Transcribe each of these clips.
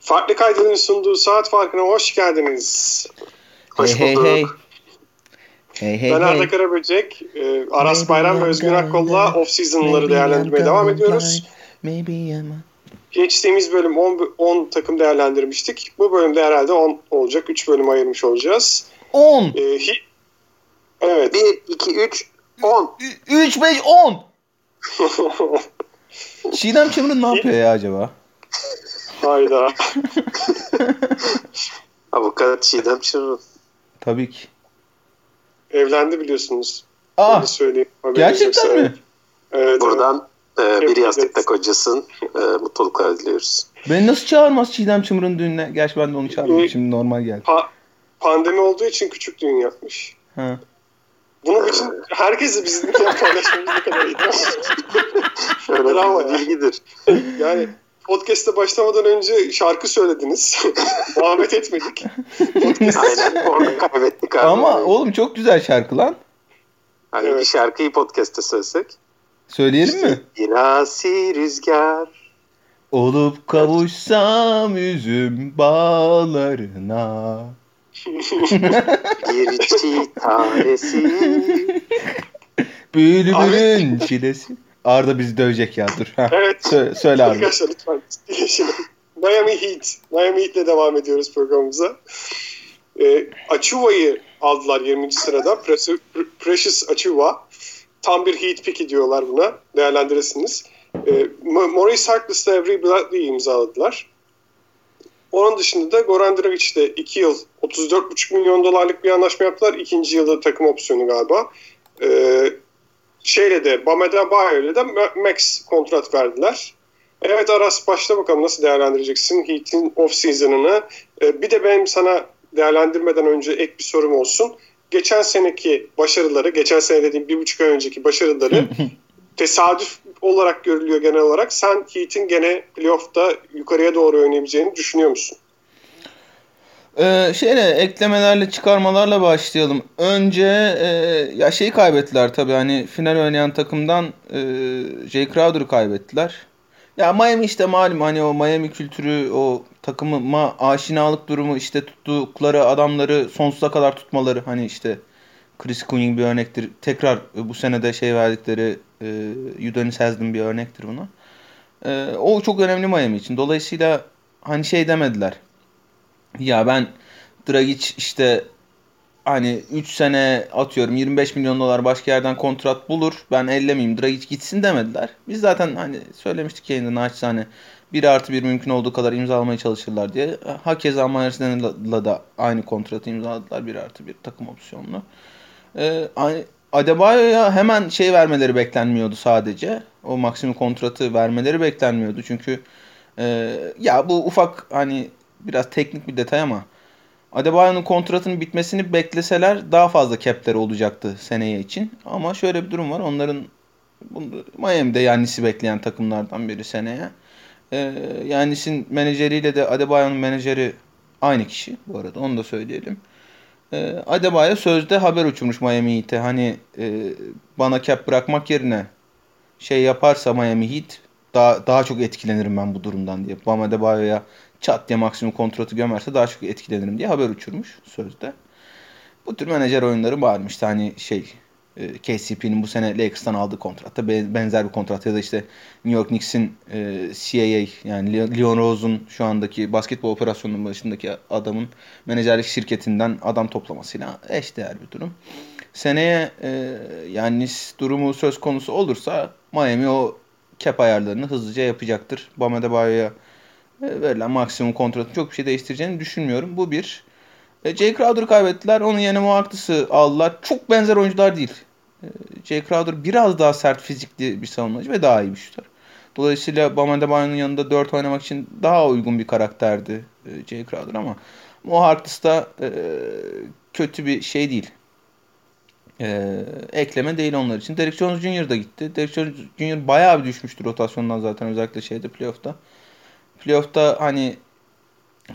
Farklı kaydının sunduğu saat farkına hoş geldiniz. Hoş hey, bulduk. Hey, hey. Hey, hey, ben Arda Karaböcek, e, Aras Bayram ve Özgün Akkol'la off-season'ları değerlendirmeye devam ediyoruz. Geçtiğimiz bölüm 10, 10 takım değerlendirmiştik. Bu bölümde herhalde 10 olacak. 3 bölüm ayırmış olacağız. 10? Ee, evet. 1, 2, 3, 10. 3, 5, 10. Çiğdem Çamur'un ne yapıyor ya acaba? Hayda. Avukat Çiğdem Çamur. Tabii ki. Evlendi biliyorsunuz. Aa, Öyle söyleyeyim. gerçekten mi? Evet, Buradan evet. e, bir yastıkta kocasın e, mutluluklar diliyoruz. Beni nasıl çağırmaz Çiğdem Çamur'un düğününe? Gerçi ben de onu çağırmadım. Şimdi normal geldi. Pa- pandemi olduğu için küçük düğün yapmış. Ha. Bunun için herkesi bizimle paylaşmamız ne kadar iyi Şöyle Bravo bilgidir. Yani podcast'e başlamadan önce şarkı söylediniz. Muhabbet etmedik. Aynen orada kaybettik abi. Ama oğlum çok güzel şarkı lan. Hani evet. bir şarkıyı podcast'te söylesek. Söyleyelim mi? Yinasi rüzgar. Olup kavuşsam üzüm bağlarına. bir çiğ tanesi. Bülbülün çilesi. Arda bizi dövecek ya dur. Evet. Sö- söyle Arda. Arkadaşlar lütfen Miami Heat. Miami Heat'le devam ediyoruz programımıza. E, Achuva'yı aldılar 20. sırada. Precious Achuva. Tam bir Heat pick'i diyorlar buna. Değerlendirirsiniz. E, Maurice Harkless'la Avery Bradley'i imzaladılar. Onun dışında da Goran Dragic'de 2 yıl 34,5 milyon dolarlık bir anlaşma yaptılar. İkinci yılda takım opsiyonu galiba. Ee, şeyle de Bameda Bayo'yla de max kontrat verdiler. Evet Aras başla bakalım nasıl değerlendireceksin Heat'in off season'ını. Ee, bir de benim sana değerlendirmeden önce ek bir sorum olsun. Geçen seneki başarıları, geçen sene dediğim bir buçuk ay önceki başarıları tesadüf olarak görülüyor genel olarak. Sen Heat'in gene playoff'ta yukarıya doğru oynayabileceğini düşünüyor musun? Ee, şeyle eklemelerle çıkarmalarla başlayalım. Önce e, ya şeyi kaybettiler tabii hani final oynayan takımdan e, Jay Crowder'ı kaybettiler. Ya Miami işte malum hani o Miami kültürü o takımıma aşinalık durumu işte tuttukları adamları sonsuza kadar tutmaları hani işte Chris Cunning bir örnektir. Tekrar bu senede şey verdikleri e, Udonis Haslam bir örnektir buna. E, o çok önemli Miami için. Dolayısıyla hani şey demediler. Ya ben Dragic işte hani 3 sene atıyorum 25 milyon dolar başka yerden kontrat bulur. Ben ellemeyeyim Dragic gitsin demediler. Biz zaten hani söylemiştik yayında naçizane 1 artı 1 mümkün olduğu kadar imzalamaya çalışırlar diye. Hakeza Leonard'la da aynı kontratı imzaladılar 1 artı 1 takım opsiyonlu. Ee, Adebayo'ya hemen şey vermeleri beklenmiyordu sadece. O maksimum kontratı vermeleri beklenmiyordu. Çünkü e, ya bu ufak hani biraz teknik bir detay ama Adebayo'nun kontratının bitmesini bekleseler daha fazla cap'leri olacaktı seneye için. Ama şöyle bir durum var. Onların Miami'de Yannis'i bekleyen takımlardan biri seneye. Ee, Yannis'in menajeriyle de Adebayo'nun menajeri aynı kişi bu arada onu da söyleyelim. Ee, Adebayo sözde haber uçurmuş Miami Heat'e. Hani e, bana cap bırakmak yerine şey yaparsa Miami Heat daha, daha çok etkilenirim ben bu durumdan diye. Bam Adebayo'ya çat diye maksimum kontratı gömerse daha çok etkilenirim diye haber uçurmuş sözde. Bu tür menajer oyunları varmış. Hani şey e, KCP'nin bu sene Lakers'tan aldığı kontratta benzer bir kontrat ya da işte New York Knicks'in e, CAA yani Leon Rose'un şu andaki basketbol operasyonunun başındaki adamın menajerlik şirketinden adam toplamasıyla eşdeğer bir durum. Seneye e, yani durumu söz konusu olursa Miami o cap ayarlarını hızlıca yapacaktır. Bam Adebayo'ya verilen maksimum kontratın çok bir şey değiştireceğini düşünmüyorum. Bu bir. E, Jay Crowder'ı kaybettiler. Onun yerine Moaktis'i aldılar. Çok benzer oyuncular değil. E, Jay Crowder biraz daha sert fizikli bir savunmacı ve daha iyi bir şutör. Dolayısıyla Bam Adebayo'nun yanında 4 oynamak için daha uygun bir karakterdi e, Jay Crowder ama Mo Harkless da e, kötü bir şey değil. E, ekleme değil onlar için. Derek Jones Jr. da gitti. Derek Jones Jr. bayağı bir düşmüştü rotasyondan zaten özellikle şeyde playoff'ta. Playoff'ta hani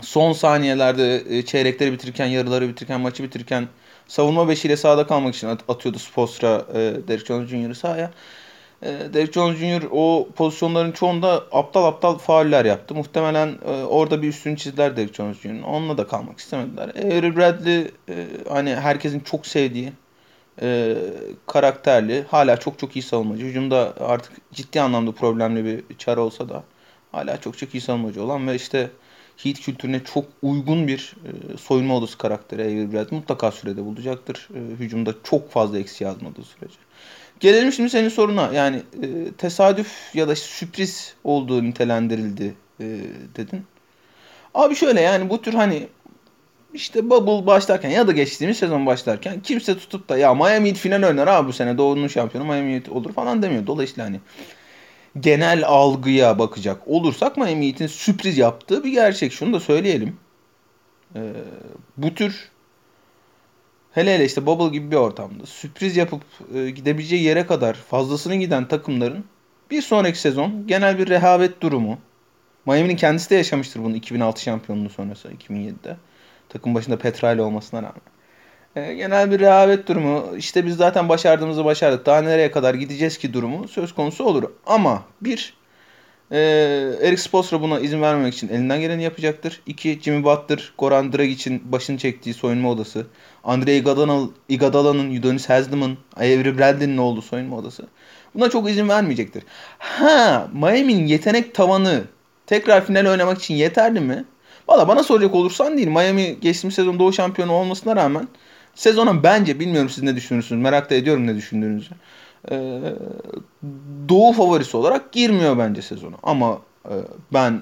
son saniyelerde e, çeyrekleri bitirirken, yarıları bitirirken, maçı bitirirken savunma beşiyle sahada kalmak için atıyordu Spostra e, Derek Jones Jr.'ı sahaya. e, Derek Jones Jr. o pozisyonların çoğunda aptal aptal fauller yaptı. Muhtemelen e, orada bir üstünü çizdiler Derek Jones Jr. Onunla da kalmak istemediler. Avery Bradley e, hani herkesin çok sevdiği e, karakterli. Hala çok çok iyi savunmacı. Hücumda artık ciddi anlamda problemli bir çare olsa da hala çok çok iyi savunmacı olan ve işte Heat kültürüne çok uygun bir e, soyunma odası karakteri Avery Bradley mutlaka sürede bulacaktır. E, hücumda çok fazla eksi yazmadığı sürece. Gelelim şimdi senin soruna. Yani e, tesadüf ya da sürpriz olduğu nitelendirildi e, dedin. Abi şöyle yani bu tür hani işte bubble başlarken ya da geçtiğimiz sezon başlarken kimse tutup da ya Miami Heat final oynar abi bu sene Doğu'nun şampiyonu Miami Heat olur falan demiyor. Dolayısıyla hani genel algıya bakacak olursak Miami Heat'in sürpriz yaptığı bir gerçek. Şunu da söyleyelim. Ee, bu tür hele hele işte bubble gibi bir ortamda sürpriz yapıp e, gidebileceği yere kadar fazlasını giden takımların bir sonraki sezon genel bir rehavet durumu. Miami'nin kendisi de yaşamıştır bunu 2006 şampiyonluğu sonrası 2007'de. Takım başında Petrali olmasına rağmen. E, genel bir rehavet durumu. İşte biz zaten başardığımızı başardık. Daha nereye kadar gideceğiz ki durumu söz konusu olur. Ama bir e, Eric Spoelstra buna izin vermemek için elinden geleni yapacaktır. İki Jimmy Butler, Goran Dragic'in başını çektiği soyunma odası. Andre Iguodala'nın, Udonis Haslam'ın, Avery Bradley'nin olduğu soyunma odası. Buna çok izin vermeyecektir. Ha, Miami'nin yetenek tavanı tekrar final oynamak için yeterli mi? Valla bana soracak olursan değil. Miami geçtiğimiz sezon Doğu şampiyonu olmasına rağmen sezona bence bilmiyorum siz ne düşünürsünüz. Merak da ediyorum ne düşündüğünüzü. Ee, Doğu favorisi olarak girmiyor bence sezona. Ama e, ben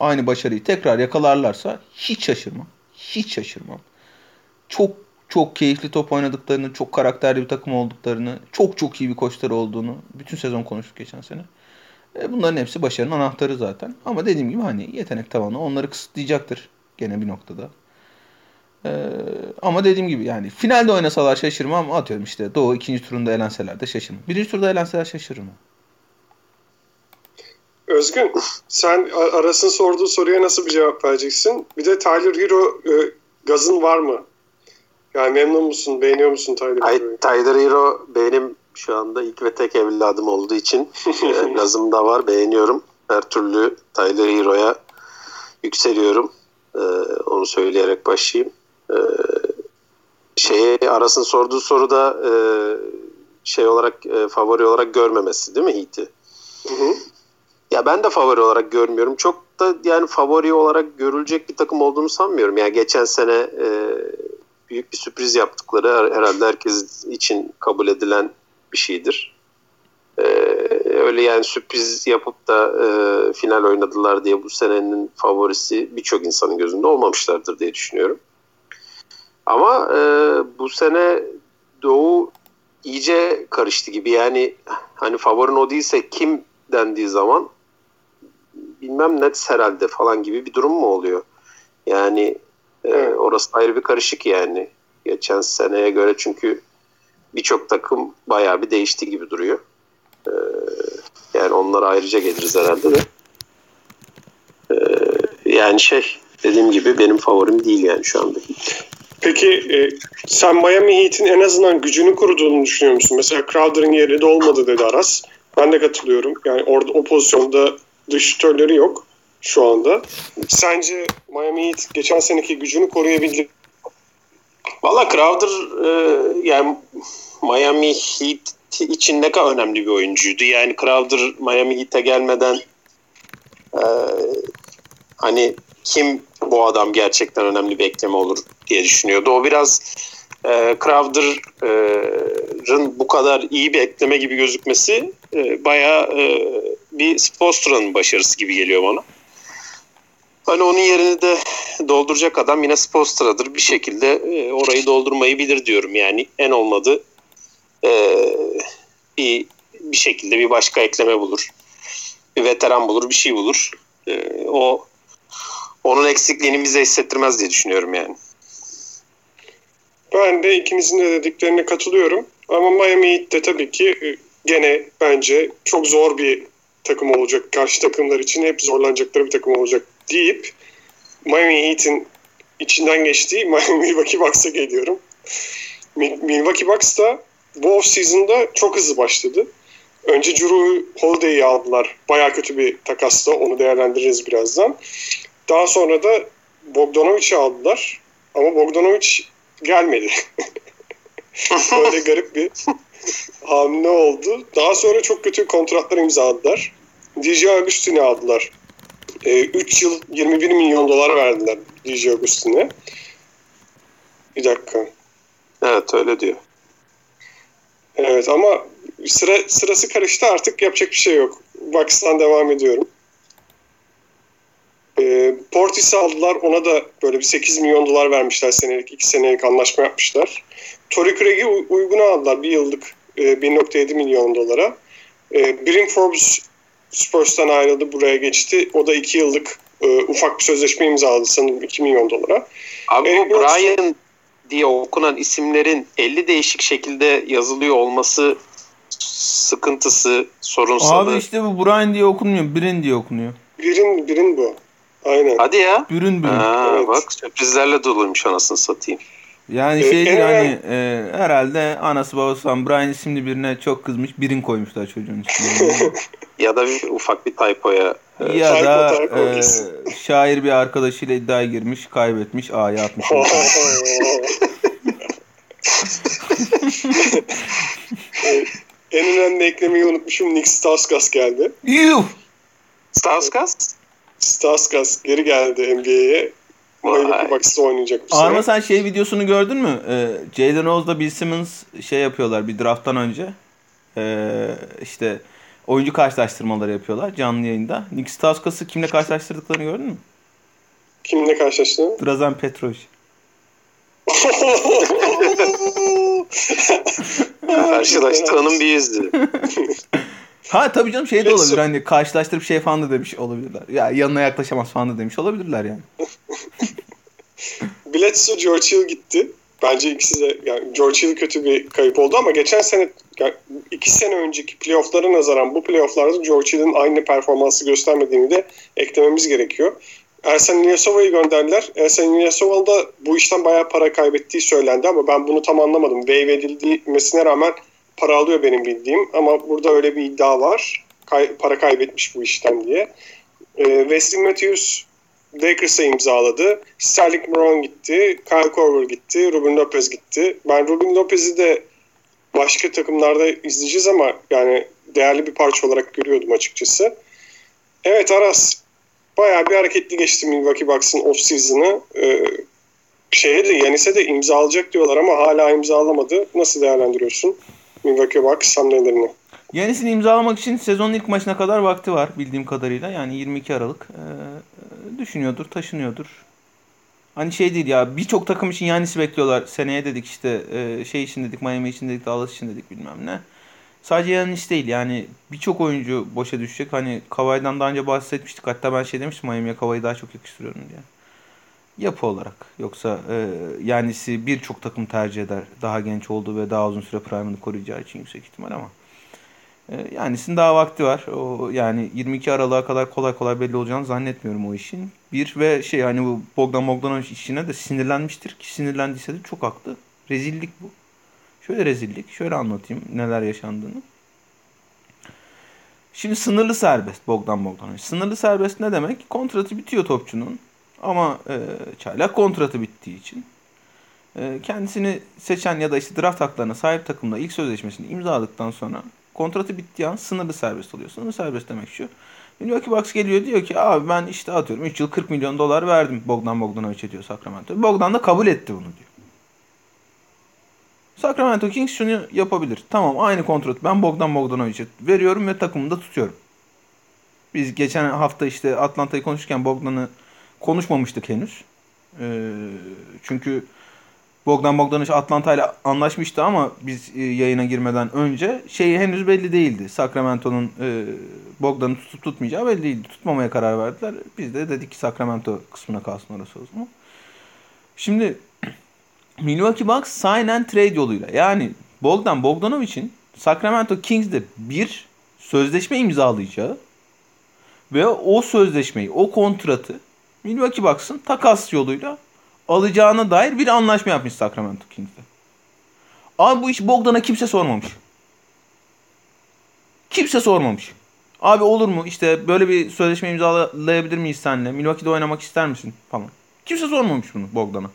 aynı başarıyı tekrar yakalarlarsa hiç şaşırmam. Hiç şaşırmam. Çok çok keyifli top oynadıklarını, çok karakterli bir takım olduklarını, çok çok iyi bir koçları olduğunu bütün sezon konuştuk geçen sene. E, bunların hepsi başarının anahtarı zaten. Ama dediğim gibi hani yetenek tavanı onları kısıtlayacaktır gene bir noktada. Ee, ama dediğim gibi yani finalde oynasalar şaşırmam. Atıyorum işte Doğu ikinci turunda elenseler de şaşırmam. Birinci turda elenseler şaşırırım. Özgün sen Aras'ın sorduğu soruya nasıl bir cevap vereceksin? Bir de Tyler Hero e, gazın var mı? Yani memnun musun? Beğeniyor musun Tyler Hero'yu? Tyler Hero benim şu anda ilk ve tek evladım olduğu için e, gazım da var. Beğeniyorum. Her türlü Tyler Hero'ya yükseliyorum. Ee, onu söyleyerek başlayayım. Ee, şeye arasın sorduğu soruda e, şey olarak e, favori olarak görmemesi değil mi Heat'i? Ya ben de favori olarak görmüyorum. Çok da yani favori olarak görülecek bir takım olduğunu sanmıyorum. Yani geçen sene e, büyük bir sürpriz yaptıkları herhalde herkes için kabul edilen bir şeydir. Ee, öyle yani sürpriz yapıp da e, final oynadılar diye bu senenin favorisi birçok insanın gözünde olmamışlardır diye düşünüyorum. Ama e, bu sene Doğu iyice karıştı gibi. Yani hani favorin o değilse kim dendiği zaman bilmem Nets herhalde falan gibi bir durum mu oluyor? Yani e, orası ayrı bir karışık yani. Geçen seneye göre çünkü birçok takım bayağı bir değişti gibi duruyor. Ee, yani onlara ayrıca geliriz herhalde de. Ee, yani şey dediğim gibi benim favorim değil yani şu anda. Peki e, sen Miami Heat'in en azından gücünü kuruduğunu düşünüyor musun? Mesela Crowder'ın yerinde olmadı dedi Aras. Ben de katılıyorum. Yani orada o pozisyonda dış şütörleri yok şu anda. Sence Miami Heat geçen seneki gücünü koruyabildi Valla Crowder e, yani Miami Heat için ne kadar önemli bir oyuncuydu. Yani Crowder Miami Heat'e gelmeden e, hani kim bu adam gerçekten önemli bir ekleme olur diye düşünüyordu. O biraz e, Crowder'ın bu kadar iyi bir ekleme gibi gözükmesi e, bayağı e, bir Spostra'nın başarısı gibi geliyor bana. Hani onun yerini de dolduracak adam yine Spostra'dır. Bir şekilde e, orayı doldurmayı bilir diyorum. Yani en olmadı e, bir, bir şekilde bir başka ekleme bulur. Bir veteran bulur, bir şey bulur. E, o onun eksikliğini bize hissettirmez diye düşünüyorum yani. Ben de ikinizin de dediklerine katılıyorum. Ama Miami Heat de tabii ki e, gene bence çok zor bir takım olacak. Karşı takımlar için hep zorlanacakları bir takım olacak deyip Miami Heat'in içinden geçtiği Milwaukee Bucks'a geliyorum. Milwaukee Bucks da bu off season'da çok hızlı başladı. Önce Drew Holiday'i aldılar. Baya kötü bir takasla. Onu değerlendiririz birazdan. Daha sonra da Bogdanovic'i aldılar. Ama Bogdanovic gelmedi. Böyle garip bir hamle oldu. Daha sonra çok kötü kontratlar imzaladılar. DJ Augustin'i aldılar. 3 ee, yıl 21 milyon dolar verdiler DJ Augustin'e. Bir dakika. Evet öyle diyor. Evet ama sıra sırası karıştı artık yapacak bir şey yok. Bucks'tan devam ediyorum. E, Portis'i aldılar. Ona da böyle bir 8 milyon dolar vermişler senelik. 2 senelik anlaşma yapmışlar. Tory Craig'i uyguna aldılar. Bir yıllık e, 1.7 milyon dolara. E, Brim Forbes Spurs'tan ayrıldı. Buraya geçti. O da 2 yıllık e, ufak bir sözleşme imzaladı sanırım 2 milyon dolara. Abi Eric bu Brian diye okunan isimlerin 50 değişik şekilde yazılıyor olması sıkıntısı, sorunsalı. Abi işte bu Brian diye okunmuyor. Birin diye okunuyor. Birin, birin bu. Aynen. Hadi ya. Bürün bürün. Ha, evet. Bak sürprizlerle doluymuş anasını satayım. Yani ee, şey değil hani e, herhalde anası babası falan Brian isimli birine çok kızmış birin koymuşlar çocuğun ismini. ya da bir, ufak bir typoya. E, ya typo, da typo e, şair bir arkadaşıyla iddiaya girmiş kaybetmiş A'ya atmış. en önemli eklemeyi unutmuşum. Nick Stauskas geldi. Yuh! Stauskas? Stauskas geri geldi NBA'ye. Miami Bucks'ta oynayacak bu Ama sen şey videosunu gördün mü? Ee, Jalen Rose'da Bill Simmons şey yapıyorlar bir drafttan önce. Ee, işte oyuncu karşılaştırmaları yapıyorlar canlı yayında. Nick Stauskas'ı kimle karşılaştırdıklarını gördün mü? Kimle karşılaştırdın? Drazen Petrovic. Karşılaştıranın bir yüzü. Ha tabii canım şey de olabilir hani karşılaştırıp şey falan da demiş olabilirler. Ya yanına yaklaşamaz falan da demiş olabilirler yani. Bledsoe George Hill gitti. Bence ikisi de yani George Hill kötü bir kayıp oldu ama geçen sene yani iki sene önceki playofflara nazaran bu playofflarda George Hill'in aynı performansı göstermediğini de eklememiz gerekiyor. Ersen İlyasova'yı gönderdiler. Ersen İlyasova da bu işten bayağı para kaybettiği söylendi ama ben bunu tam anlamadım. Wave edilmesine rağmen para alıyor benim bildiğim ama burada öyle bir iddia var. Kay, para kaybetmiş bu işten diye. E, Wesley Matthews Lakers'a imzaladı. Sterling Brown gitti. Kyle Korver gitti. Ruben Lopez gitti. Ben Ruben Lopez'i de başka takımlarda izleyeceğiz ama yani değerli bir parça olarak görüyordum açıkçası. Evet Aras bayağı bir hareketli geçti Milwaukee Bucks'ın off-season'ı. Ee, şeye de Yanis'e de imzalayacak diyorlar ama hala imzalamadı. Nasıl değerlendiriyorsun? Milwaukee Bucks hamlelerini. Yanis'in imzalamak için sezonun ilk maçına kadar vakti var bildiğim kadarıyla. Yani 22 Aralık. Ee, düşünüyordur, taşınıyordur. Hani şey değil ya birçok takım için Yanis'i bekliyorlar. Seneye dedik işte e, şey için dedik, Miami için dedik, Dallas için dedik bilmem ne. Sadece Yanis değil yani birçok oyuncu boşa düşecek. Hani Kavai'dan daha önce bahsetmiştik. Hatta ben şey demiştim Miami'ye Kavai'yi daha çok yakıştırıyorum diye yapı olarak. Yoksa e, Yanis'i birçok takım tercih eder. Daha genç olduğu ve daha uzun süre prime'ını koruyacağı için yüksek ihtimal ama. E, Yanis'in daha vakti var. O yani 22 Aralık'a kadar kolay kolay belli olacağını zannetmiyorum o işin. Bir ve şey hani bu Bogdan Bogdanovic işine de sinirlenmiştir ki sinirlendiyse de çok haklı. Rezillik bu. Şöyle rezillik. Şöyle anlatayım neler yaşandığını. Şimdi sınırlı serbest Bogdan Bogdanovic. Sınırlı serbest ne demek? Kontratı bitiyor topçunun. Ama e, çaylak kontratı bittiği için e, kendisini seçen ya da işte draft haklarına sahip takımla ilk sözleşmesini imzaladıktan sonra kontratı bittiği an sınırlı serbest oluyor. Sınırlı serbest demek şu. Milwaukee Bucks geliyor diyor ki abi ben işte atıyorum 3 yıl 40 milyon dolar verdim Bogdan Bogdanovic'e diyor Sacramento. Bogdan da kabul etti bunu diyor. Sacramento Kings şunu yapabilir. Tamam aynı kontrat ben Bogdan Bogdanovic'e veriyorum ve takımını da tutuyorum. Biz geçen hafta işte Atlanta'yı konuşurken Bogdan'ı konuşmamıştık henüz. E, çünkü Bogdan Bogdanovic Atlanta ile anlaşmıştı ama biz e, yayına girmeden önce şeyi henüz belli değildi. Sacramento'nun e, Bogdan'ı tutup tutmayacağı belli değildi. Tutmamaya karar verdiler. Biz de dedik ki Sacramento kısmına kalsın orası o zaman. Şimdi Milwaukee Bucks sign and trade yoluyla yani Bogdan Bogdanovic'in Sacramento Kings'de bir sözleşme imzalayacağı ve o sözleşmeyi, o kontratı Milwaukee Bucks'ın takas yoluyla alacağına dair bir anlaşma yapmış Sacramento Kings'te. Abi bu iş Bogdan'a kimse sormamış. Kimse sormamış. Abi olur mu işte böyle bir sözleşme imzalayabilir miyiz seninle? Milwaukee'de oynamak ister misin falan. Kimse sormamış bunu Bogdan'a.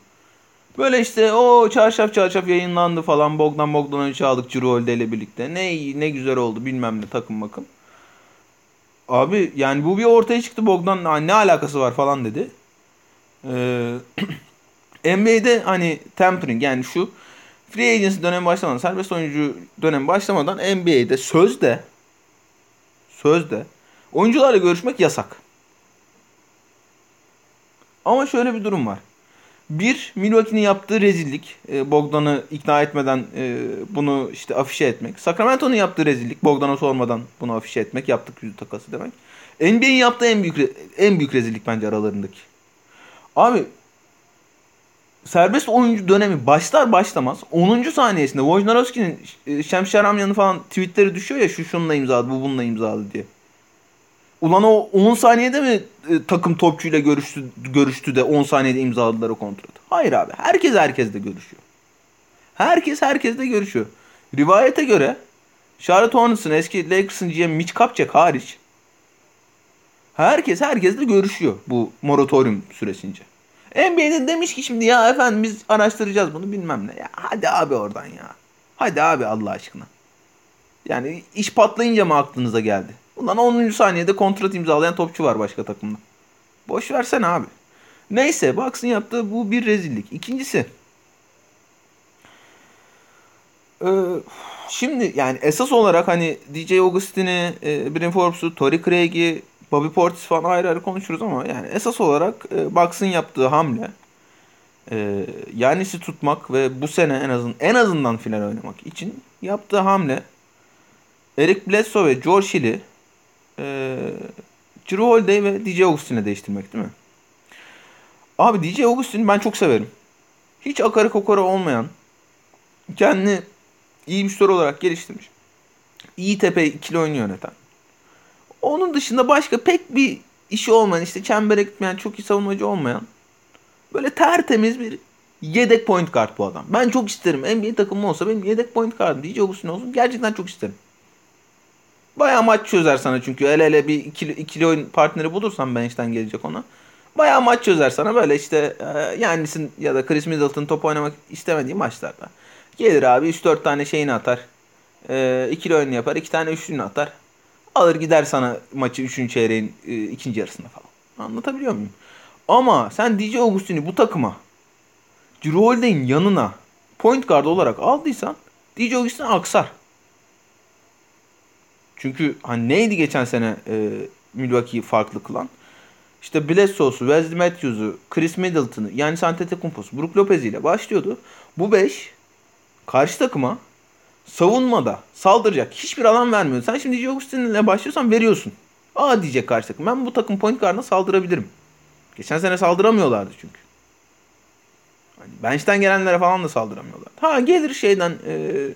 Böyle işte o çarşaf çarşaf yayınlandı falan. Bogdan Bogdanovic aldık Cirolde ile birlikte. Ne ne güzel oldu bilmem ne takım bakım. Abi yani bu bir ortaya çıktı Bogdan ne alakası var falan dedi. Ee, NBA'de hani tampering yani şu free agency dönemi başlamadan serbest oyuncu dönemi başlamadan NBA'de sözde sözde oyuncularla görüşmek yasak. Ama şöyle bir durum var. Bir, Milwaukee'nin yaptığı rezillik. E, Bogdan'ı ikna etmeden e, bunu işte afişe etmek. Sacramento'nun yaptığı rezillik. Bogdan'a sormadan bunu afişe etmek. Yaptık yüzü takası demek. NBA'in yaptığı en büyük en büyük rezillik bence aralarındaki. Abi serbest oyuncu dönemi başlar başlamaz 10. saniyesinde Wojnarowski'nin e, Şemşer Amyan'ın falan tweetleri düşüyor ya şu şununla imzaladı bu bununla imzaladı diye. Ulan o 10 saniyede mi e, takım topçuyla görüştü, görüştü de 10 saniyede imzaladılar o kontratı? Hayır abi. Herkes herkesle görüşüyor. Herkes herkesle görüşüyor. Rivayete göre Charlotte Hornets'ın eski Lakers'ın GM Mitch Kupchak hariç herkes herkesle görüşüyor bu moratorium süresince. NBA'de demiş ki şimdi ya efendim biz araştıracağız bunu bilmem ne. Ya hadi abi oradan ya. Hadi abi Allah aşkına. Yani iş patlayınca mı aklınıza geldi? Ulan 10. saniyede kontrat imzalayan topçu var başka takımda. Boş versene abi. Neyse Bucks'ın yaptığı bu bir rezillik. İkincisi. Ee, şimdi yani esas olarak hani DJ Augustin'i, e, Brim Forbes'u, Tory Craig'i, Bobby Portis falan ayrı ayrı konuşuruz ama yani esas olarak e, Bucks'ın yaptığı hamle e, Yanis'i tutmak ve bu sene en azından en azından final oynamak için yaptığı hamle Eric Bledsoe ve George Hill'i e, Drew Holiday ve DJ Augustin'e değiştirmek değil mi? Abi DJ Augustin ben çok severim. Hiç akarı kokara olmayan, kendini iyi şutör olarak geliştirmiş. İyi tepe ikili oyunu yöneten. Onun dışında başka pek bir işi olmayan, işte çembere gitmeyen, çok iyi savunmacı olmayan böyle tertemiz bir yedek point guard bu adam. Ben çok isterim. NBA takımım olsa benim yedek point guardım DJ Augustin olsun. Gerçekten çok isterim. Bayağı maç çözer sana çünkü el ele bir ikili, ikili oyun partneri bulursan ben işten gelecek ona. Bayağı maç çözer sana böyle işte e, Yannis'in ya da Chris Middleton top oynamak istemediği maçlarda. Gelir abi 3-4 tane şeyini atar. E, ikili oyunu yapar. 2 tane üçlüğünü atar. Alır gider sana maçı 3. çeyreğin e, ikinci yarısında falan. Anlatabiliyor muyum? Ama sen DJ Augustin'i bu takıma Drew Holiday'in yanına point guard olarak aldıysan DJ Augustin aksar. Çünkü hani neydi geçen sene e, Milwaukee'yi farklı kılan? İşte Bledsoe'su, Wesley Matthews'u, Chris Middleton'ı, yani Antetokounmpo'su, Brook Lopez ile başlıyordu. Bu 5 karşı takıma savunmada saldıracak hiçbir alan vermiyor. Sen şimdi DJ Augustin ile başlıyorsan veriyorsun. Aa diyecek karşı takım. Ben bu takım point guardına saldırabilirim. Geçen sene saldıramıyorlardı çünkü. Hani bench'ten gelenlere falan da saldıramıyorlar. Ha gelir şeyden e,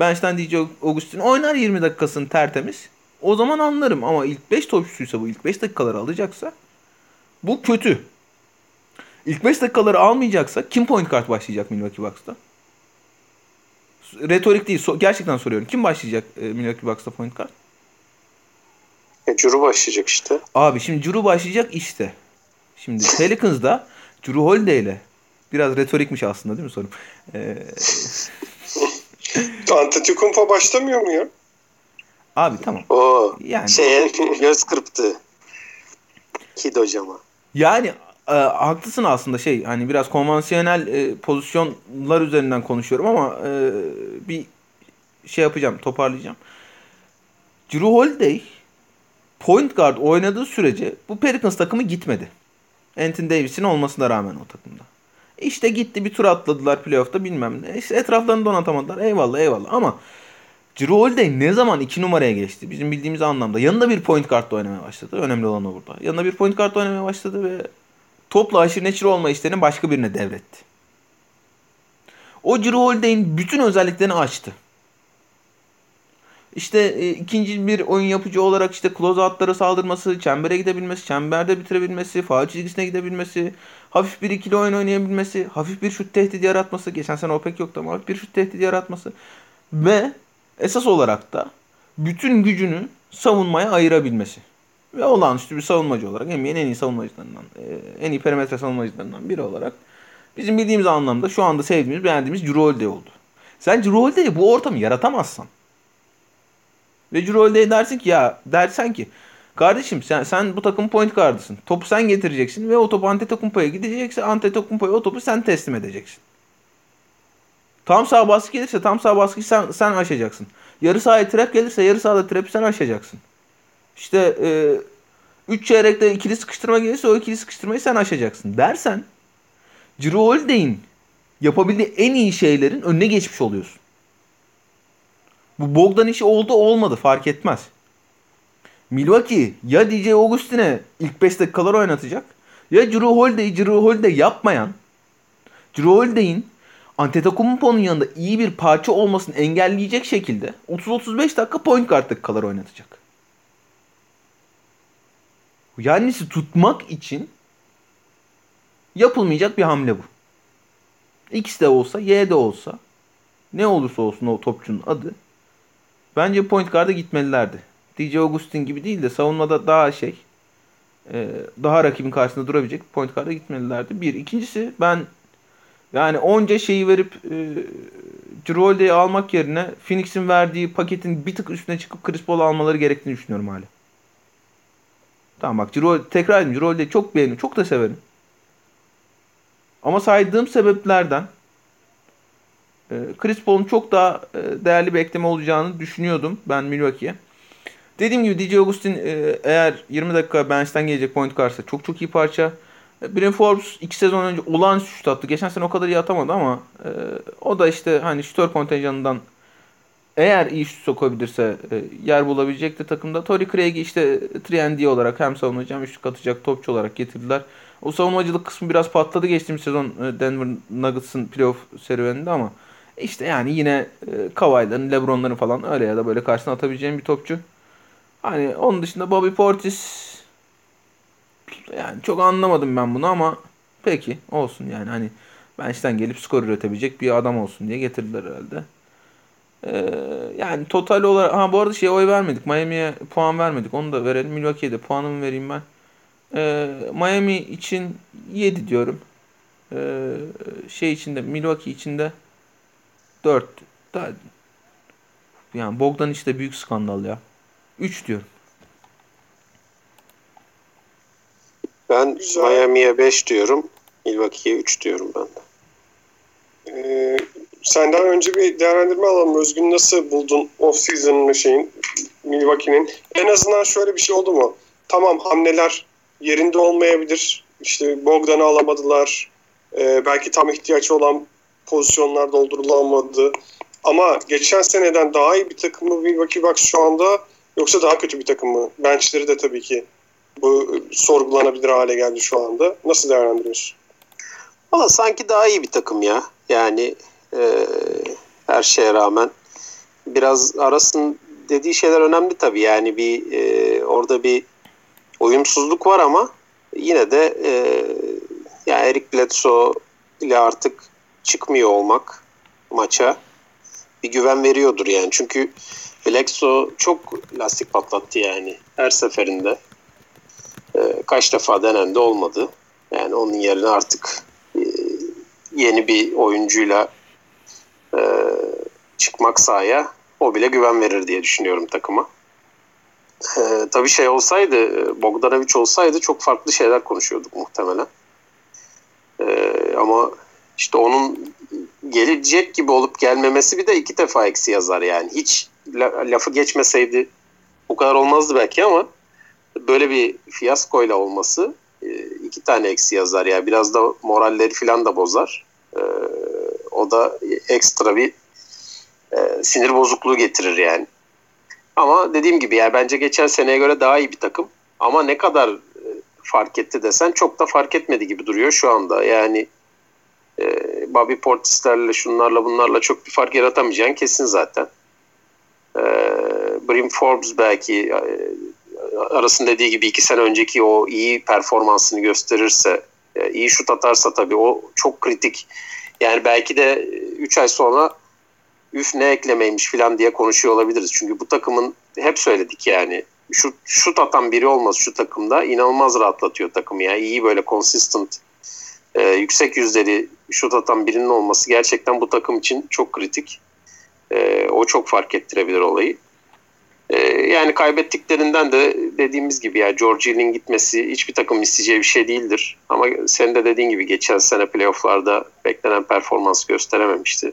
bench'ten DJ Augustin oynar 20 dakikasını tertemiz. O zaman anlarım ama ilk 5 topçusuysa bu ilk 5 dakikaları alacaksa bu kötü. İlk 5 dakikaları almayacaksa kim point guard başlayacak Milwaukee Bucks'ta? Retorik değil. So- gerçekten soruyorum. Kim başlayacak e, Milwaukee Bucks'ta point guard? E, Curu başlayacak işte. Abi şimdi Curu başlayacak işte. Şimdi Pelicans'da Curu Holiday ile biraz retorikmiş aslında değil mi sorum? Ee, Antetokounmpo başlamıyor mu ya? abi tamam. O Yani şeye göz kırptı. Kid hocama. Yani e, haklısın aslında şey hani biraz konvansiyonel e, pozisyonlar üzerinden konuşuyorum ama e, bir şey yapacağım toparlayacağım. Drew Holiday point guard oynadığı sürece bu Pelicans takımı gitmedi. Anthony Davis'in olmasına rağmen o takımda. İşte gitti bir tur atladılar playoff'ta bilmem ne. İşte etraflarını donatamadılar eyvallah eyvallah ama Drew Holiday ne zaman 2 numaraya geçti? Bizim bildiğimiz anlamda. Yanında bir point guardla oynamaya başladı. Önemli olan o burada. Yanında bir point guardla oynamaya başladı ve topla aşırı neşir olma işlerini başka birine devretti. O Drew Holiday'in bütün özelliklerini açtı. İşte e, ikinci bir oyun yapıcı olarak işte close out'lara saldırması, çembere gidebilmesi, çemberde bitirebilmesi, faal çizgisine gidebilmesi, hafif bir ikili oyun oynayabilmesi, hafif bir şut tehdidi yaratması, geçen sene o pek yoktu ama hafif bir şut tehdidi yaratması ve esas olarak da bütün gücünü savunmaya ayırabilmesi. Ve olağanüstü bir savunmacı olarak NBA'nin en iyi savunmacılarından, e, en iyi perimetre savunmacılarından biri olarak bizim bildiğimiz anlamda şu anda sevdiğimiz, beğendiğimiz Holiday oldu. Sen Holiday'e bu ortamı yaratamazsan ve Drew Holiday'e dersin ki ya dersen ki kardeşim sen sen bu takım point guardısın. Topu sen getireceksin ve o topu Antetokounmpo'ya gidecekse Antetokounmpo'ya o topu sen teslim edeceksin. Tam sağ baskı gelirse tam sağ baskıyı sen, sen aşacaksın. Yarı sahaya trap gelirse yarı sahada trap'i sen aşacaksın. İşte 3 e, çeyrekte ikili sıkıştırma gelirse o ikili sıkıştırmayı sen aşacaksın dersen Drew Holiday'in yapabildiği en iyi şeylerin önüne geçmiş oluyorsun. Bu Bogdan işi oldu olmadı fark etmez. Milwaukee ya DJ Augustin'e ilk 5 dakikalar oynatacak ya Drew Holiday'i Drew Holiday yapmayan Drew Holiday'in Antetokounmpo'nun yanında iyi bir parça olmasını engelleyecek şekilde 30-35 dakika point guard dakikalar oynatacak. Yannis'i tutmak için yapılmayacak bir hamle bu. X de olsa, Y de olsa ne olursa olsun o topçunun adı bence point guard'a gitmelilerdi. DJ Augustin gibi değil de savunmada daha şey e, daha rakibin karşısında durabilecek point guard'a gitmelilerdi. Bir. ikincisi ben yani onca şeyi verip e, almak yerine Phoenix'in verdiği paketin bir tık üstüne çıkıp Chris Paul almaları gerektiğini düşünüyorum hala. Tamam bak Cirolde, tekrar edeyim Cirolde'yi çok beğeniyorum. Çok da severim. Ama saydığım sebeplerden Chris Paul'un çok daha e, değerli bir ekleme olacağını düşünüyordum ben Milwaukee'ye. Dediğim gibi DJ Augustin e, eğer 20 dakika bench'ten gelecek point karşısa çok çok iyi parça. Bryn Forbes 2 sezon önce olağanüstü şut attı. Geçen sene o kadar iyi atamadı ama e, o da işte hani şutör kontenjanından eğer iyi şut sokabilirse e, yer bulabilecekti takımda. Tory Craig'i işte 3 olarak hem hem şut atacak topçu olarak getirdiler. O savunmacılık kısmı biraz patladı geçtiğimiz sezon e, Denver Nuggets'ın playoff serüveninde ama işte yani yine e, Kawhi'ların, LeBron'ların falan öyle ya da böyle karşısına atabileceğim bir topçu. Hani onun dışında Bobby Portis yani çok anlamadım ben bunu ama peki olsun yani hani bench'ten gelip skor üretebilecek bir adam olsun diye getirdiler herhalde. Ee, yani total olarak ha bu arada şey oy vermedik. Miami'ye puan vermedik. Onu da verelim. Milwaukee'ye de puanımı vereyim ben. Ee, Miami için 7 diyorum. Ee, şey içinde Milwaukee içinde 4. Daha, yani Bogdan işte büyük skandal ya. 3 diyorum. Ben Güzel. Miami'ye 5 diyorum. Milwaukee'ye 3 diyorum ben de. Ee, senden önce bir değerlendirme alalım. Özgün nasıl buldun off-season'ın şeyin Milwaukee'nin? En azından şöyle bir şey oldu mu? Tamam hamleler yerinde olmayabilir. İşte Bogdan'ı alamadılar. Ee, belki tam ihtiyaç olan pozisyonlar doldurulamadı. Ama geçen seneden daha iyi bir takım mı Milwaukee Bucks şu anda yoksa daha kötü bir takım mı? Benchleri de tabii ki bu sorgulanabilir hale geldi şu anda. Nasıl değerlendiriyorsun? Valla sanki daha iyi bir takım ya. Yani e, her şeye rağmen biraz arasın dediği şeyler önemli tabii. Yani bir e, orada bir uyumsuzluk var ama yine de e, yani Eric Bledsoe ile artık çıkmıyor olmak maça bir güven veriyordur yani. Çünkü Bledsoe çok lastik patlattı yani her seferinde. E, kaç defa denendi olmadı. Yani onun yerine artık e, yeni bir oyuncuyla e, çıkmak sahaya o bile güven verir diye düşünüyorum takıma. E, tabii şey olsaydı Bogdanovic olsaydı çok farklı şeyler konuşuyorduk muhtemelen. E, ama işte onun gelecek gibi olup gelmemesi bir de iki defa eksi yazar yani. Hiç lafı geçmeseydi bu kadar olmazdı belki ama böyle bir fiyaskoyla olması e, iki tane eksi yazar. Yani biraz da moralleri falan da bozar. E, o da ekstra bir e, sinir bozukluğu getirir yani. Ama dediğim gibi yani bence geçen seneye göre daha iyi bir takım. Ama ne kadar fark etti desen çok da fark etmedi gibi duruyor şu anda. Yani Bobby Portis'lerle şunlarla bunlarla çok bir fark yaratamayacaksın kesin zaten. Brim Forbes belki Aras'ın dediği gibi iki sene önceki o iyi performansını gösterirse, e, iyi şut atarsa tabii o çok kritik. Yani belki de 3 ay sonra üf ne eklemeymiş falan diye konuşuyor olabiliriz. Çünkü bu takımın hep söyledik yani şu şut atan biri olması şu takımda inanılmaz rahatlatıyor takımı. Yani iyi böyle consistent e, yüksek yüzdeli şut atan birinin olması gerçekten bu takım için çok kritik. E, o çok fark ettirebilir olayı. E, yani kaybettiklerinden de dediğimiz gibi ya George Hill'in gitmesi hiçbir takım isteyeceği bir şey değildir. Ama senin de dediğin gibi geçen sene playofflarda beklenen performans gösterememişti.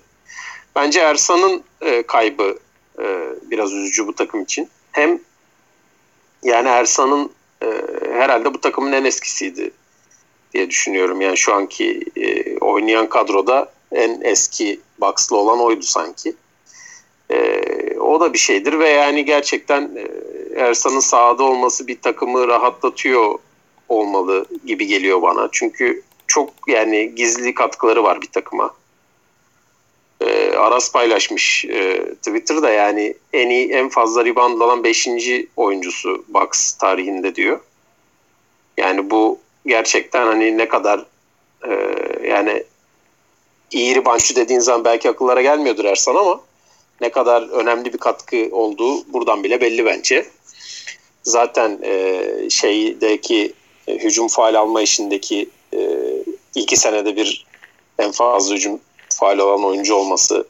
Bence Ersan'ın e, kaybı e, biraz üzücü bu takım için. Hem yani Ersan'ın e, herhalde bu takımın en eskisiydi diye düşünüyorum. Yani şu anki e, oynayan kadroda en eski Bucks'lı olan oydu sanki. E, o da bir şeydir ve yani gerçekten e, Ersan'ın sahada olması bir takımı rahatlatıyor olmalı gibi geliyor bana. Çünkü çok yani gizli katkıları var bir takıma. E, Aras paylaşmış e, Twitter'da yani en iyi en fazla rebound alan 5. oyuncusu Bucks tarihinde diyor. Yani bu gerçekten hani ne kadar e, yani iyi reboundçı dediğin zaman belki akıllara gelmiyordur Ersan ama ne kadar önemli bir katkı olduğu buradan bile belli bence. Zaten e, şeydeki e, hücum faal alma işindeki e, iki senede bir en fazla hücum faal olan oyuncu olması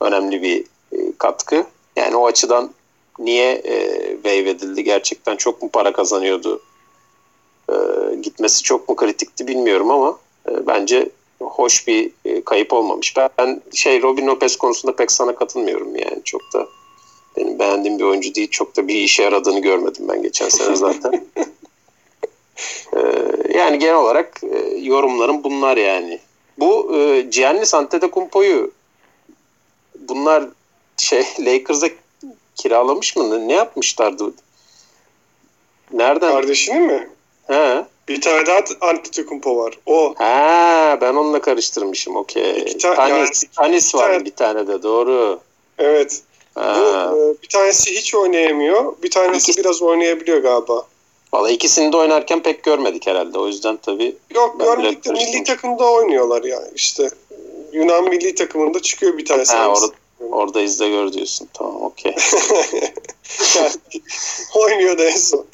önemli bir e, katkı. Yani o açıdan niye e, wave edildi gerçekten çok mu para kazanıyordu e, gitmesi çok mu kritikti bilmiyorum ama e, bence hoş bir e, kayıp olmamış. Ben, ben şey Robin Lopez konusunda pek sana katılmıyorum yani çok da benim beğendiğim bir oyuncu değil. Çok da bir işe yaradığını görmedim ben geçen sene zaten. e, yani genel olarak e, yorumlarım bunlar yani. Bu e, Giannis Antetokounmpo'yu bunlar şey Lakers'a kiralamış mı? Ne yapmışlardı? Nereden? Kardeşini mi? He. Bir tane daha Antetokounmpo var. O. Ha, ben onunla karıştırmışım. Okey. Ta- Tanis, yani- Tanis var tane- bir tane de doğru. Evet. Ha. Bu, e, bir tanesi hiç oynayamıyor. Bir tanesi İkisi- biraz oynayabiliyor galiba. Valla ikisini de oynarken pek görmedik herhalde. O yüzden tabii Yok görmedik de milli takımda oynuyorlar yani işte. Yunan milli takımında çıkıyor bir tanesi. ha, orada, orada izle gör diyorsun. Tamam okey. Yani oynuyordu en son.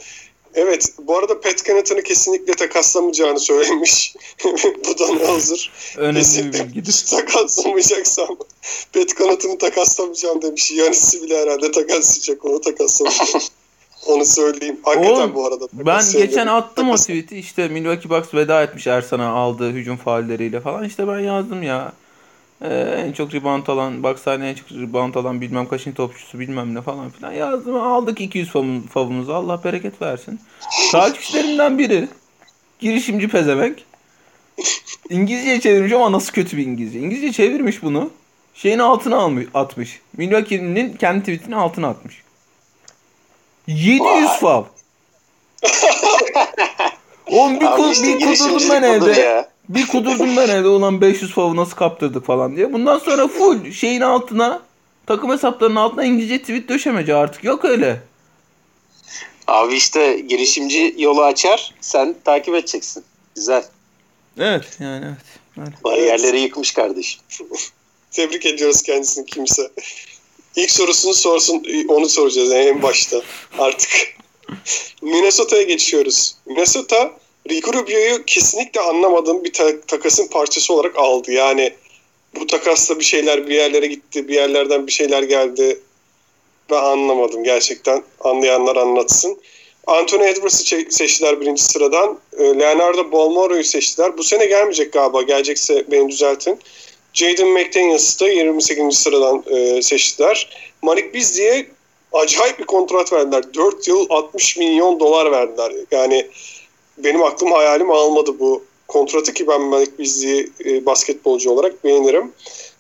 Evet bu arada Pat Connaughton'ı kesinlikle takaslamayacağını söylemiş. bu da ne hazır. Önemli bir Kesinlikle bilgidir. takaslamayacaksam Pat Connaughton'ı takaslamayacağım demiş. Yanis'i bile herhalde takaslayacak onu takaslamayacak. onu söyleyeyim. Hakikaten Oğlum, bu arada. Ben geçen attım o Takas- tweet'i işte Milwaukee Bucks veda etmiş Ersan'a aldığı hücum faulleriyle falan. İşte ben yazdım ya. Ee, en çok rebound alan, Bucks en çok rebound alan bilmem kaçıncı topçusu bilmem ne falan filan yazdım. Aldık 200 favum- favumuzu Allah bereket versin. Takipçilerimden biri girişimci pezevenk. İngilizce çevirmiş ama nasıl kötü bir İngilizce. İngilizce çevirmiş bunu. Şeyin altına almış, atmış. Milwaukee'nin kendi tweetini altına atmış. 700 Vay. fav. Oğlum bir, Abi ku- işte bir girişimcilik ben evde. ya. Bir kudurdum ben evde ulan 500 favı nasıl kaptırdık falan diye. Bundan sonra full şeyin altına takım hesaplarının altına İngilizce tweet döşemeci artık. Yok öyle. Abi işte girişimci yolu açar. Sen takip edeceksin. Güzel. Evet yani evet. Öyle. Bariyerleri yıkmış kardeşim. Tebrik ediyoruz kendisini kimse. İlk sorusunu sorsun onu soracağız yani en başta artık. Minnesota'ya geçiyoruz. Minnesota Ricky Rubio'yu kesinlikle anlamadığım bir ta- takasın parçası olarak aldı. Yani bu takasla bir şeyler bir yerlere gitti, bir yerlerden bir şeyler geldi. Ben anlamadım gerçekten. Anlayanlar anlatsın. Anthony Edwards'ı seçtiler birinci sıradan. Ee, Leonardo Bolmoro'yu seçtiler. Bu sene gelmeyecek galiba. Gelecekse beni düzeltin. Jaden McDaniels'ı da 28. sıradan e, seçtiler. Malik Beasley'e acayip bir kontrat verdiler. 4 yıl 60 milyon dolar verdiler. Yani benim aklım hayalim almadı bu kontratı ki ben Malik Beasley'i e, basketbolcu olarak beğenirim.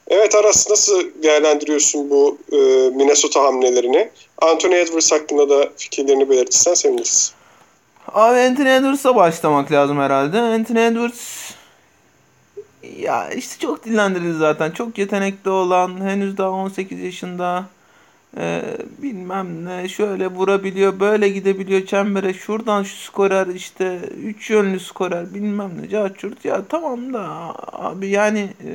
Evet Aras nasıl değerlendiriyorsun bu e, Minnesota hamlelerini? Anthony Edwards hakkında da fikirlerini belirtirsen seviniriz. Abi Anthony Edwards'a başlamak lazım herhalde. Anthony Edwards ya işte çok dillendirildi zaten. Çok yetenekli olan, henüz daha 18 yaşında. Ee, bilmem ne şöyle vurabiliyor, böyle gidebiliyor çembere. Şuradan şu skorer işte üç yönlü skorer bilmem ne. Cahçurt ya tamam da abi yani e,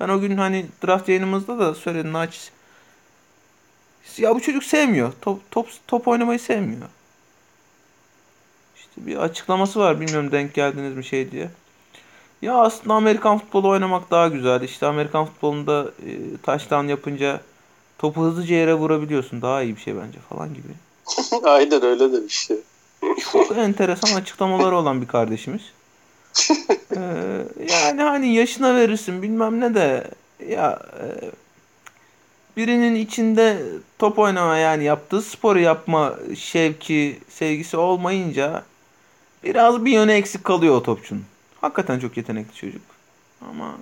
Ben o gün hani draft yayınımızda da söyledim naçiz. Ya bu çocuk sevmiyor. Top, top, top oynamayı sevmiyor. İşte bir açıklaması var. Bilmiyorum denk geldiniz mi şey diye. Ya aslında Amerikan futbolu oynamak daha güzel. İşte Amerikan futbolunda e, taştan yapınca topu hızlıca yere vurabiliyorsun. Daha iyi bir şey bence falan gibi. Aynen öyle demişti. Çok enteresan açıklamaları olan bir kardeşimiz. Ee, yani hani yaşına verirsin bilmem ne de ya e, birinin içinde top oynama yani yaptığı sporu yapma şevki, sevgisi olmayınca biraz bir yöne eksik kalıyor o topçunun. Hakikaten çok yetenekli çocuk. Ama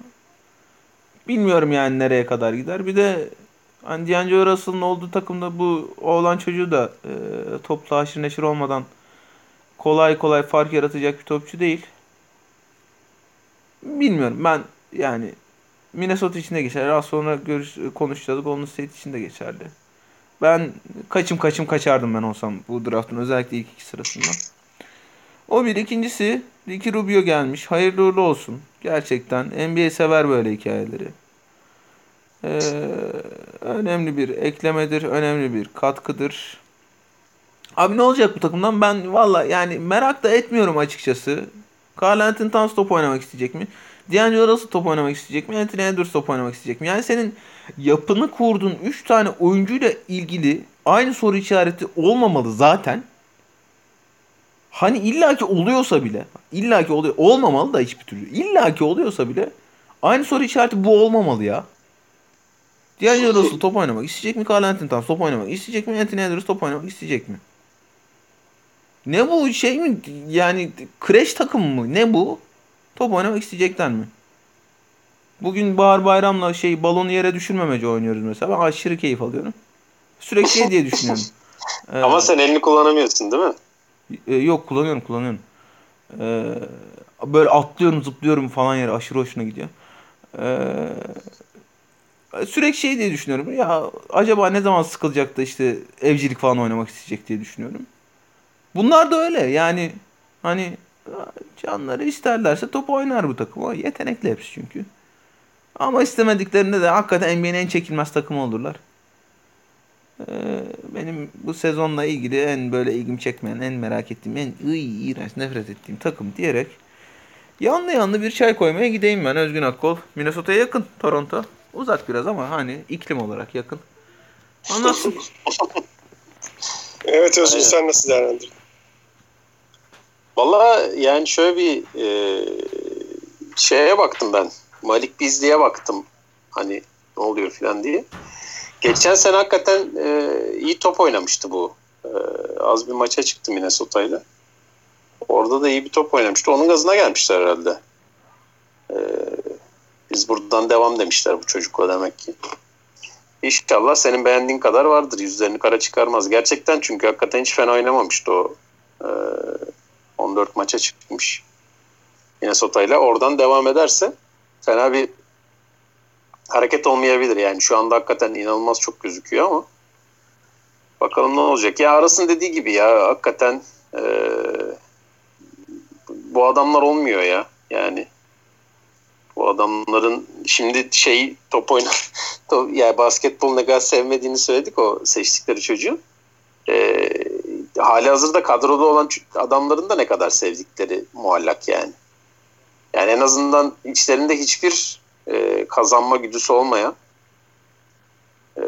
bilmiyorum yani nereye kadar gider. Bir de hani D'Angelo Russell'ın olduğu takımda bu oğlan çocuğu da e, topla haşır neşir olmadan kolay kolay fark yaratacak bir topçu değil. Bilmiyorum ben yani Minnesota için de geçer. Az sonra görüş, konuşacağız. Golden State için de geçerli. Ben kaçım kaçım kaçardım ben olsam bu draftın özellikle ilk iki sırasından. O bir. ikincisi Ricky Rubio gelmiş. Hayırlı uğurlu olsun. Gerçekten NBA sever böyle hikayeleri. Ee, önemli bir eklemedir. Önemli bir katkıdır. Abi ne olacak bu takımdan? Ben valla yani merak da etmiyorum açıkçası. Carl Anthony Towns top oynamak isteyecek mi? D'Angelo Russell top oynamak isteyecek mi? Anthony Edwards top oynamak isteyecek mi? Yani senin yapını kurduğun 3 tane oyuncuyla ilgili aynı soru işareti olmamalı zaten. Hani illaki oluyorsa bile, illaki oluyor, olmamalı da hiçbir türlü. İllaki oluyorsa bile aynı soru işareti bu olmamalı ya. D'Angelo Russell top oynamak isteyecek mi? Carl Anthony Towns top oynamak isteyecek mi? Anthony Edwards top oynamak isteyecek mi? Ne bu şey mi? Yani kreş takım mı? Ne bu? Top oynamak isteyecekler mi? Bugün Bahar Bayram'la şey balonu yere düşürmemece oynuyoruz mesela. Ben aşırı keyif alıyorum. Sürekli şey diye düşünüyorum. Ee, Ama sen elini kullanamıyorsun değil mi? E, yok kullanıyorum kullanıyorum. Ee, böyle atlıyorum zıplıyorum falan yere aşırı hoşuna gidiyor. Ee, sürekli şey diye düşünüyorum. Ya acaba ne zaman sıkılacak da işte evcilik falan oynamak isteyecek diye düşünüyorum. Bunlar da öyle yani hani canları isterlerse top oynar bu takım. O yetenekli hepsi çünkü. Ama istemediklerinde de hakikaten NBA'nin en çekilmez takımı olurlar. Ee, benim bu sezonla ilgili en böyle ilgimi çekmeyen, en merak ettiğim, en ıy, iğrenç, nefret ettiğim takım diyerek yanlı yanlı bir çay koymaya gideyim ben Özgün Akkol. Minnesota'ya yakın Toronto. Uzak biraz ama hani iklim olarak yakın. Anlatsın. evet Özgün Aynen. sen nasıl değerlendirdin? Valla yani şöyle bir e, şeye baktım ben. Malik Bizli'ye baktım. Hani ne oluyor falan diye. Geçen sene hakikaten e, iyi top oynamıştı bu. E, az bir maça çıktı Minnesota'yla. Orada da iyi bir top oynamıştı. Onun gazına gelmişler herhalde. E, biz buradan devam demişler bu çocukla demek ki. İnşallah senin beğendiğin kadar vardır. Yüzlerini kara çıkarmaz. Gerçekten çünkü hakikaten hiç fena oynamamıştı o. E, 14 maça çıkmış. Minnesota ile oradan devam ederse fena bir hareket olmayabilir. Yani şu anda hakikaten inanılmaz çok gözüküyor ama bakalım ne olacak. Ya arasın dediği gibi ya hakikaten e, bu adamlar olmuyor ya. Yani bu adamların şimdi şey top oynar top, yani basketbol ne kadar sevmediğini söyledik o seçtikleri çocuğun. E, hali hazırda kadroda olan adamların da ne kadar sevdikleri muallak yani. Yani en azından içlerinde hiçbir e, kazanma güdüsü olmayan e,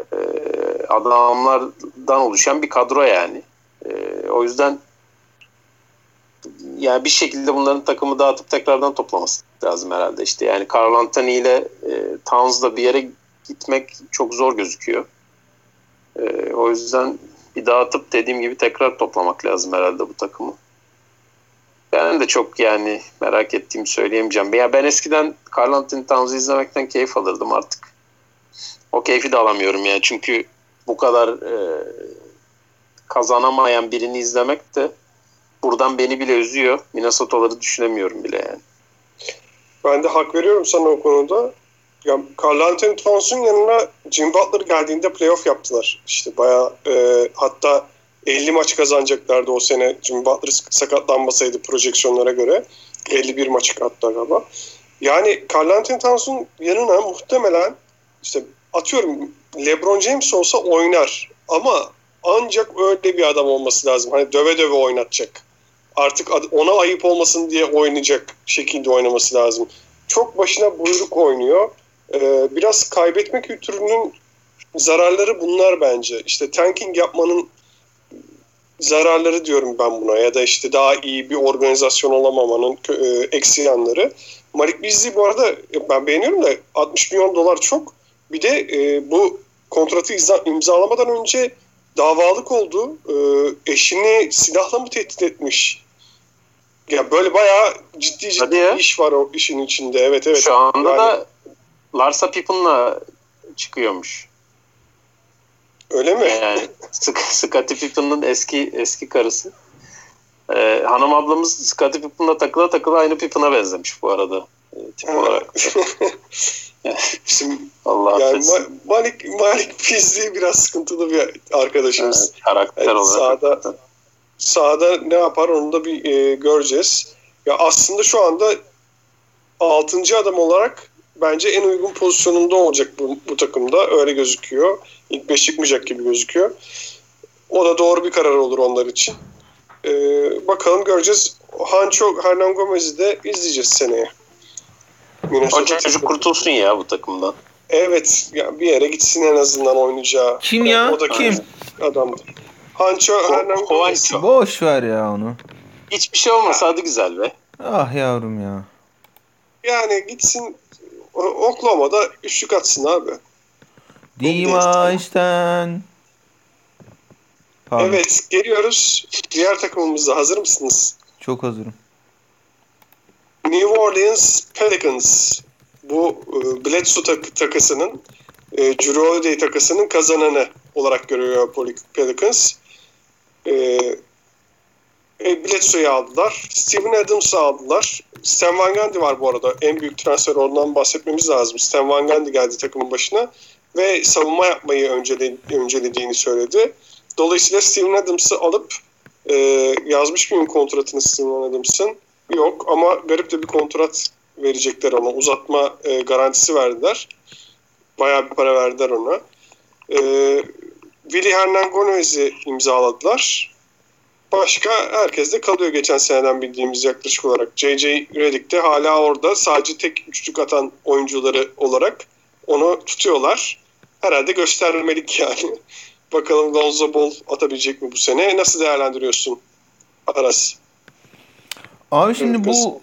adamlardan oluşan bir kadro yani. E, o yüzden yani bir şekilde bunların takımı dağıtıp tekrardan toplaması lazım herhalde. İşte yani Carl Anthony ile e, Towns'la bir yere gitmek çok zor gözüküyor. E, o yüzden bir dağıtıp dediğim gibi tekrar toplamak lazım herhalde bu takımı. Ben de çok yani merak ettiğimi söyleyemeyeceğim. Ya ben eskiden Carl Anthony Towns'u izlemekten keyif alırdım artık. O keyfi de alamıyorum yani çünkü bu kadar e, kazanamayan birini izlemek de buradan beni bile üzüyor. Minnesota'ları düşünemiyorum bile yani. Ben de hak veriyorum sana o konuda. Ya Carl Anthony Towns'un yanına Jim Butler geldiğinde playoff yaptılar. İşte bayağı e, hatta 50 maç kazanacaklardı o sene Jim Butler sakatlanmasaydı projeksiyonlara göre. 51 maç hatta galiba. Yani Carl Anthony Towns'un yanına muhtemelen işte atıyorum LeBron James olsa oynar ama ancak öyle bir adam olması lazım. Hani döve döve oynatacak. Artık ona ayıp olmasın diye oynayacak şekilde oynaması lazım. Çok başına buyruk oynuyor. Ee, biraz kaybetme kültürünün zararları bunlar bence. İşte tanking yapmanın zararları diyorum ben buna ya da işte daha iyi bir organizasyon olamamanın e, eksi yanları. Malik Beasley bu arada ben beğeniyorum da 60 milyon dolar çok. Bir de e, bu kontratı imzalamadan önce davalık oldu. E, eşini silahla mı tehdit etmiş? Ya böyle bayağı ciddi ciddi bir iş var o işin içinde. Evet evet. Şu anda yani, da Larsa Pippen'la çıkıyormuş. Öyle mi? Yani Scottie Pippen'ın eski eski karısı. Ee, hanım ablamız Scottie Pippen'la takıla takıla aynı Pippen'a benzemiş bu arada. E, tip olarak. Şimdi, Allah yani Ma- Malik, Malik Pizzi biraz sıkıntılı bir arkadaşımız. Evet, karakter yani olarak. Sahada, sahada ne yapar onu da bir e, göreceğiz. Ya aslında şu anda 6. adam olarak bence en uygun pozisyonunda olacak bu, bu takımda. Öyle gözüküyor. İlk beş çıkmayacak gibi gözüküyor. O da doğru bir karar olur onlar için. Ee, bakalım göreceğiz. Hancho Hernan Gomez'i de izleyeceğiz seneye. o çocuk kurtulsun ya bu takımdan. Evet. Ya bir yere gitsin en azından oynayacağı. Kim ya? O da kim? Adamdı. Hancho Hernan Gomez. Boş ver ya onu. Hiçbir şey olmasa hadi güzel be. Ah yavrum ya. Yani gitsin Oklahoma'da üçlük atsın abi. Dimaç'tan. Evet geliyoruz. Diğer takımımıza hazır mısınız? Çok hazırım. New Orleans Pelicans. Bu e, Bledsoe tak- takısının e, Drew Holiday takısının kazananı olarak görüyor Pelicans. E, e, Bledsoe'yu aldılar. Steven Adams'ı aldılar. Stan Van Gundy var bu arada. En büyük transfer ondan bahsetmemiz lazım. Stan Van Gundy geldi takımın başına ve savunma yapmayı öncele, öncelediğini söyledi. Dolayısıyla Steven Adams'ı alıp e, yazmış mıyım kontratını Steven Adams'ın? Yok ama garip de bir kontrat verecekler ona. Uzatma e, garantisi verdiler. Bayağı bir para verdiler ona. E, Willy Hernan Gomez'i imzaladılar. Başka herkes de kalıyor geçen seneden bildiğimiz yaklaşık olarak. J.J. Redick de hala orada sadece tek üçlük atan oyuncuları olarak onu tutuyorlar. Herhalde göstermelik yani. Bakalım Lonzo Ball atabilecek mi bu sene? Nasıl değerlendiriyorsun Aras? Abi şimdi bu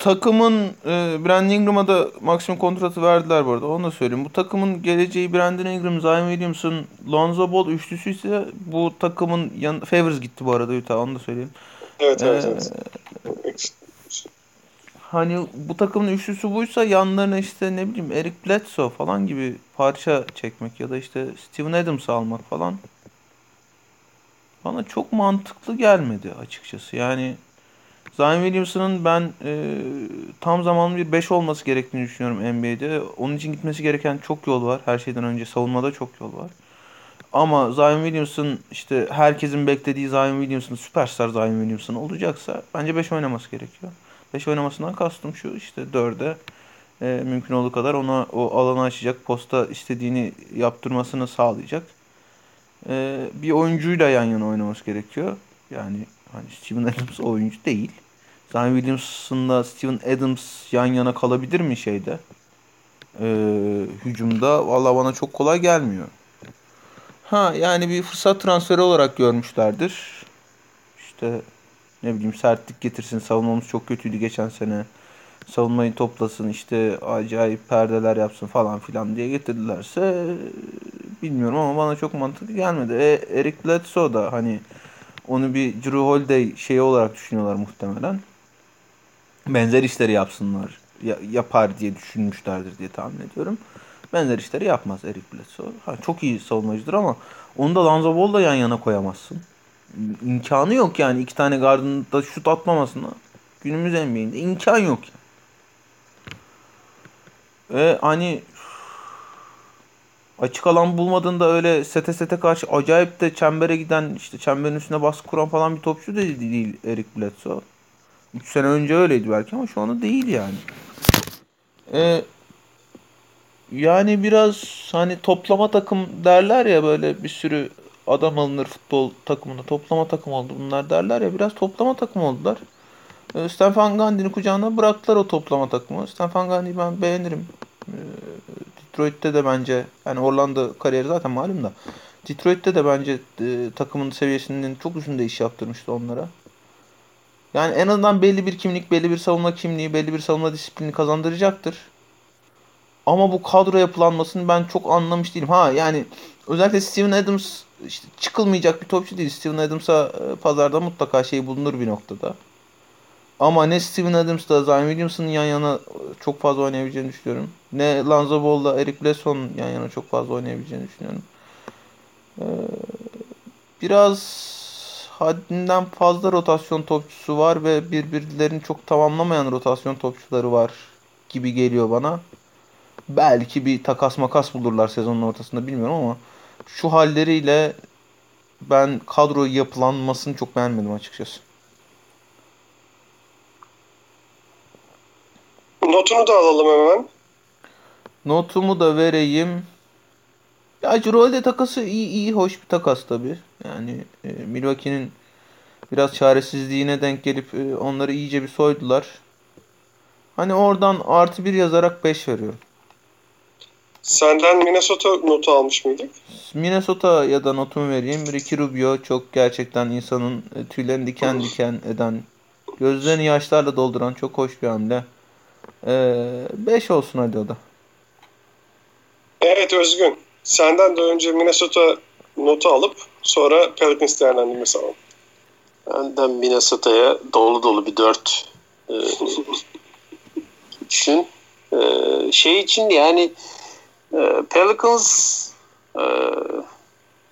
takımın e, Brandon Ingram'a da maksimum kontratı verdiler bu arada. Onu da söyleyeyim. Bu takımın geleceği Brandon Ingram, Zion Williamson, Lonzo Ball üçlüsü ise bu takımın yan, Favors gitti bu arada Utah onu da söyleyeyim. Evet evet, ee, evet. Hani bu takımın üçlüsü buysa yanlarına işte ne bileyim Eric Bledsoe falan gibi parça çekmek ya da işte Steven Adams'ı almak falan bana çok mantıklı gelmedi açıkçası. Yani Zion Williamson'ın ben e, tam zamanlı bir 5 olması gerektiğini düşünüyorum NBA'de. Onun için gitmesi gereken çok yol var. Her şeyden önce savunmada çok yol var. Ama Zion Williamson işte herkesin beklediği Zion Williamson, süperstar Zion Williamson olacaksa bence 5 oynaması gerekiyor. 5 oynamasından kastım şu işte 4'e e, mümkün olduğu kadar ona o alanı açacak, posta istediğini yaptırmasını sağlayacak. E, bir oyuncuyla yan yana oynaması gerekiyor. Yani hani Steven Adams oyuncu değil. Zion Williamson'la Steven Adams yan yana kalabilir mi şeyde? E, hücumda valla bana çok kolay gelmiyor. Ha yani bir fırsat transferi olarak görmüşlerdir. İşte ne bileyim sertlik getirsin. Savunmamız çok kötüydü geçen sene. Savunmayı toplasın işte acayip perdeler yapsın falan filan diye getirdilerse bilmiyorum ama bana çok mantıklı gelmedi. E, Eric Bledsoe da hani onu bir Drew Holiday şeyi olarak düşünüyorlar muhtemelen. Benzer işleri yapsınlar. Ya, yapar diye düşünmüşlerdir diye tahmin ediyorum. Benzer işleri yapmaz Eric Bledsoe. Ha, çok iyi savunmacıdır ama onu da Lonzo Ball'la yan yana koyamazsın imkanı yok yani iki tane gardın da şut atmamasına. Günümüz NBA'inde imkan yok. Ve hani açık alan bulmadığında öyle sete sete karşı acayip de çembere giden işte çemberin üstüne baskı kuran falan bir topçu da değil Eric Bledsoe. 3 sene önce öyleydi belki ama şu anda değil yani. Ee, yani biraz hani toplama takım derler ya böyle bir sürü adam alınır futbol takımında toplama takım oldu bunlar derler ya biraz toplama takım oldular. Ee, Stefan Gandhi'nin kucağına bıraktılar o toplama takımı. Stefan Gandhi'yi ben beğenirim. Ee, Detroit'te de bence yani Orlando kariyeri zaten malum da Detroit'te de bence e, takımın seviyesinin çok üstünde iş yaptırmıştı onlara. Yani en azından belli bir kimlik, belli bir savunma kimliği, belli bir savunma disiplini kazandıracaktır. Ama bu kadro yapılanmasını ben çok anlamış değilim. Ha yani özellikle Steven Adams işte çıkılmayacak bir topçu değil. Steven Adams'a e, pazarda mutlaka şey bulunur bir noktada. Ama ne Steven Adams'la Zion Williamson'ın yan yana çok fazla oynayabileceğini düşünüyorum. Ne Lonzo Ball'la Eric Bledsoe'nun yan yana çok fazla oynayabileceğini düşünüyorum. Ee, biraz haddinden fazla rotasyon topçusu var ve birbirlerini çok tamamlamayan rotasyon topçuları var gibi geliyor bana. Belki bir takas makas bulurlar sezonun ortasında bilmiyorum ama şu halleriyle ben kadro yapılanmasını çok beğenmedim açıkçası. Notunu da alalım hemen. Notumu da vereyim. Ya Cirolde takası iyi iyi hoş bir takas tabi. Yani e, Milwaukee'nin biraz çaresizliğine denk gelip e, onları iyice bir soydular. Hani oradan artı bir yazarak 5 veriyorum. Senden Minnesota notu almış mıydık? Minnesota ya da notumu vereyim. Ricky Rubio çok gerçekten insanın e, tüylerini diken diken eden, gözlerini yaşlarla dolduran çok hoş bir hamle. 5 ee, olsun hadi o da. Evet Özgün. Senden de önce Minnesota notu alıp sonra Pelicans değerlendirmesi alalım. Benden Minnesota'ya dolu dolu bir 4 e, düşün. E, şey için yani e, Pelicans e,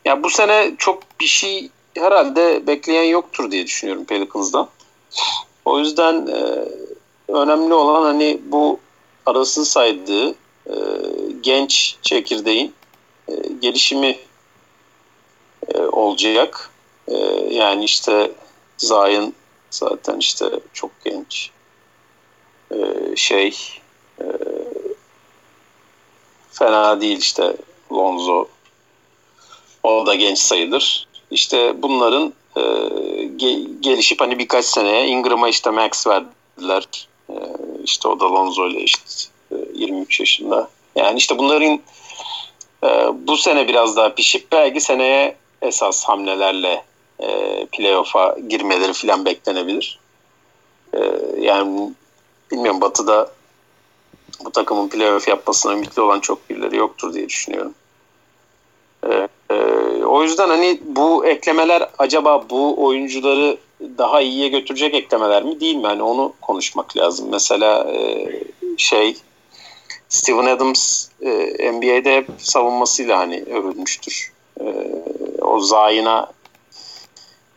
ya bu sene çok bir şey herhalde bekleyen yoktur diye düşünüyorum Pelicans'dan. O yüzden e, önemli olan hani bu arasını saydığı e, genç çekirdeğin e, gelişimi e, olacak. E, yani işte Zayn zaten işte çok genç. E, şey fena değil işte Lonzo o da genç sayılır. İşte bunların ge- gelişip hani birkaç seneye Ingram'a işte Max verdiler. İşte o da Lonzo ile işte e, 23 yaşında. Yani işte bunların bu sene biraz daha pişip belki seneye esas hamlelerle e, playoff'a girmeleri falan beklenebilir. E, yani bilmiyorum Batı'da bu takımın playoff yapmasına ümitli olan çok birileri yoktur diye düşünüyorum. E, e, o yüzden hani bu eklemeler acaba bu oyuncuları daha iyiye götürecek eklemeler mi değil mi? Hani onu konuşmak lazım. Mesela e, şey Steven Adams e, NBA'de hep savunmasıyla hani övülmüştür. E, o Zayn'a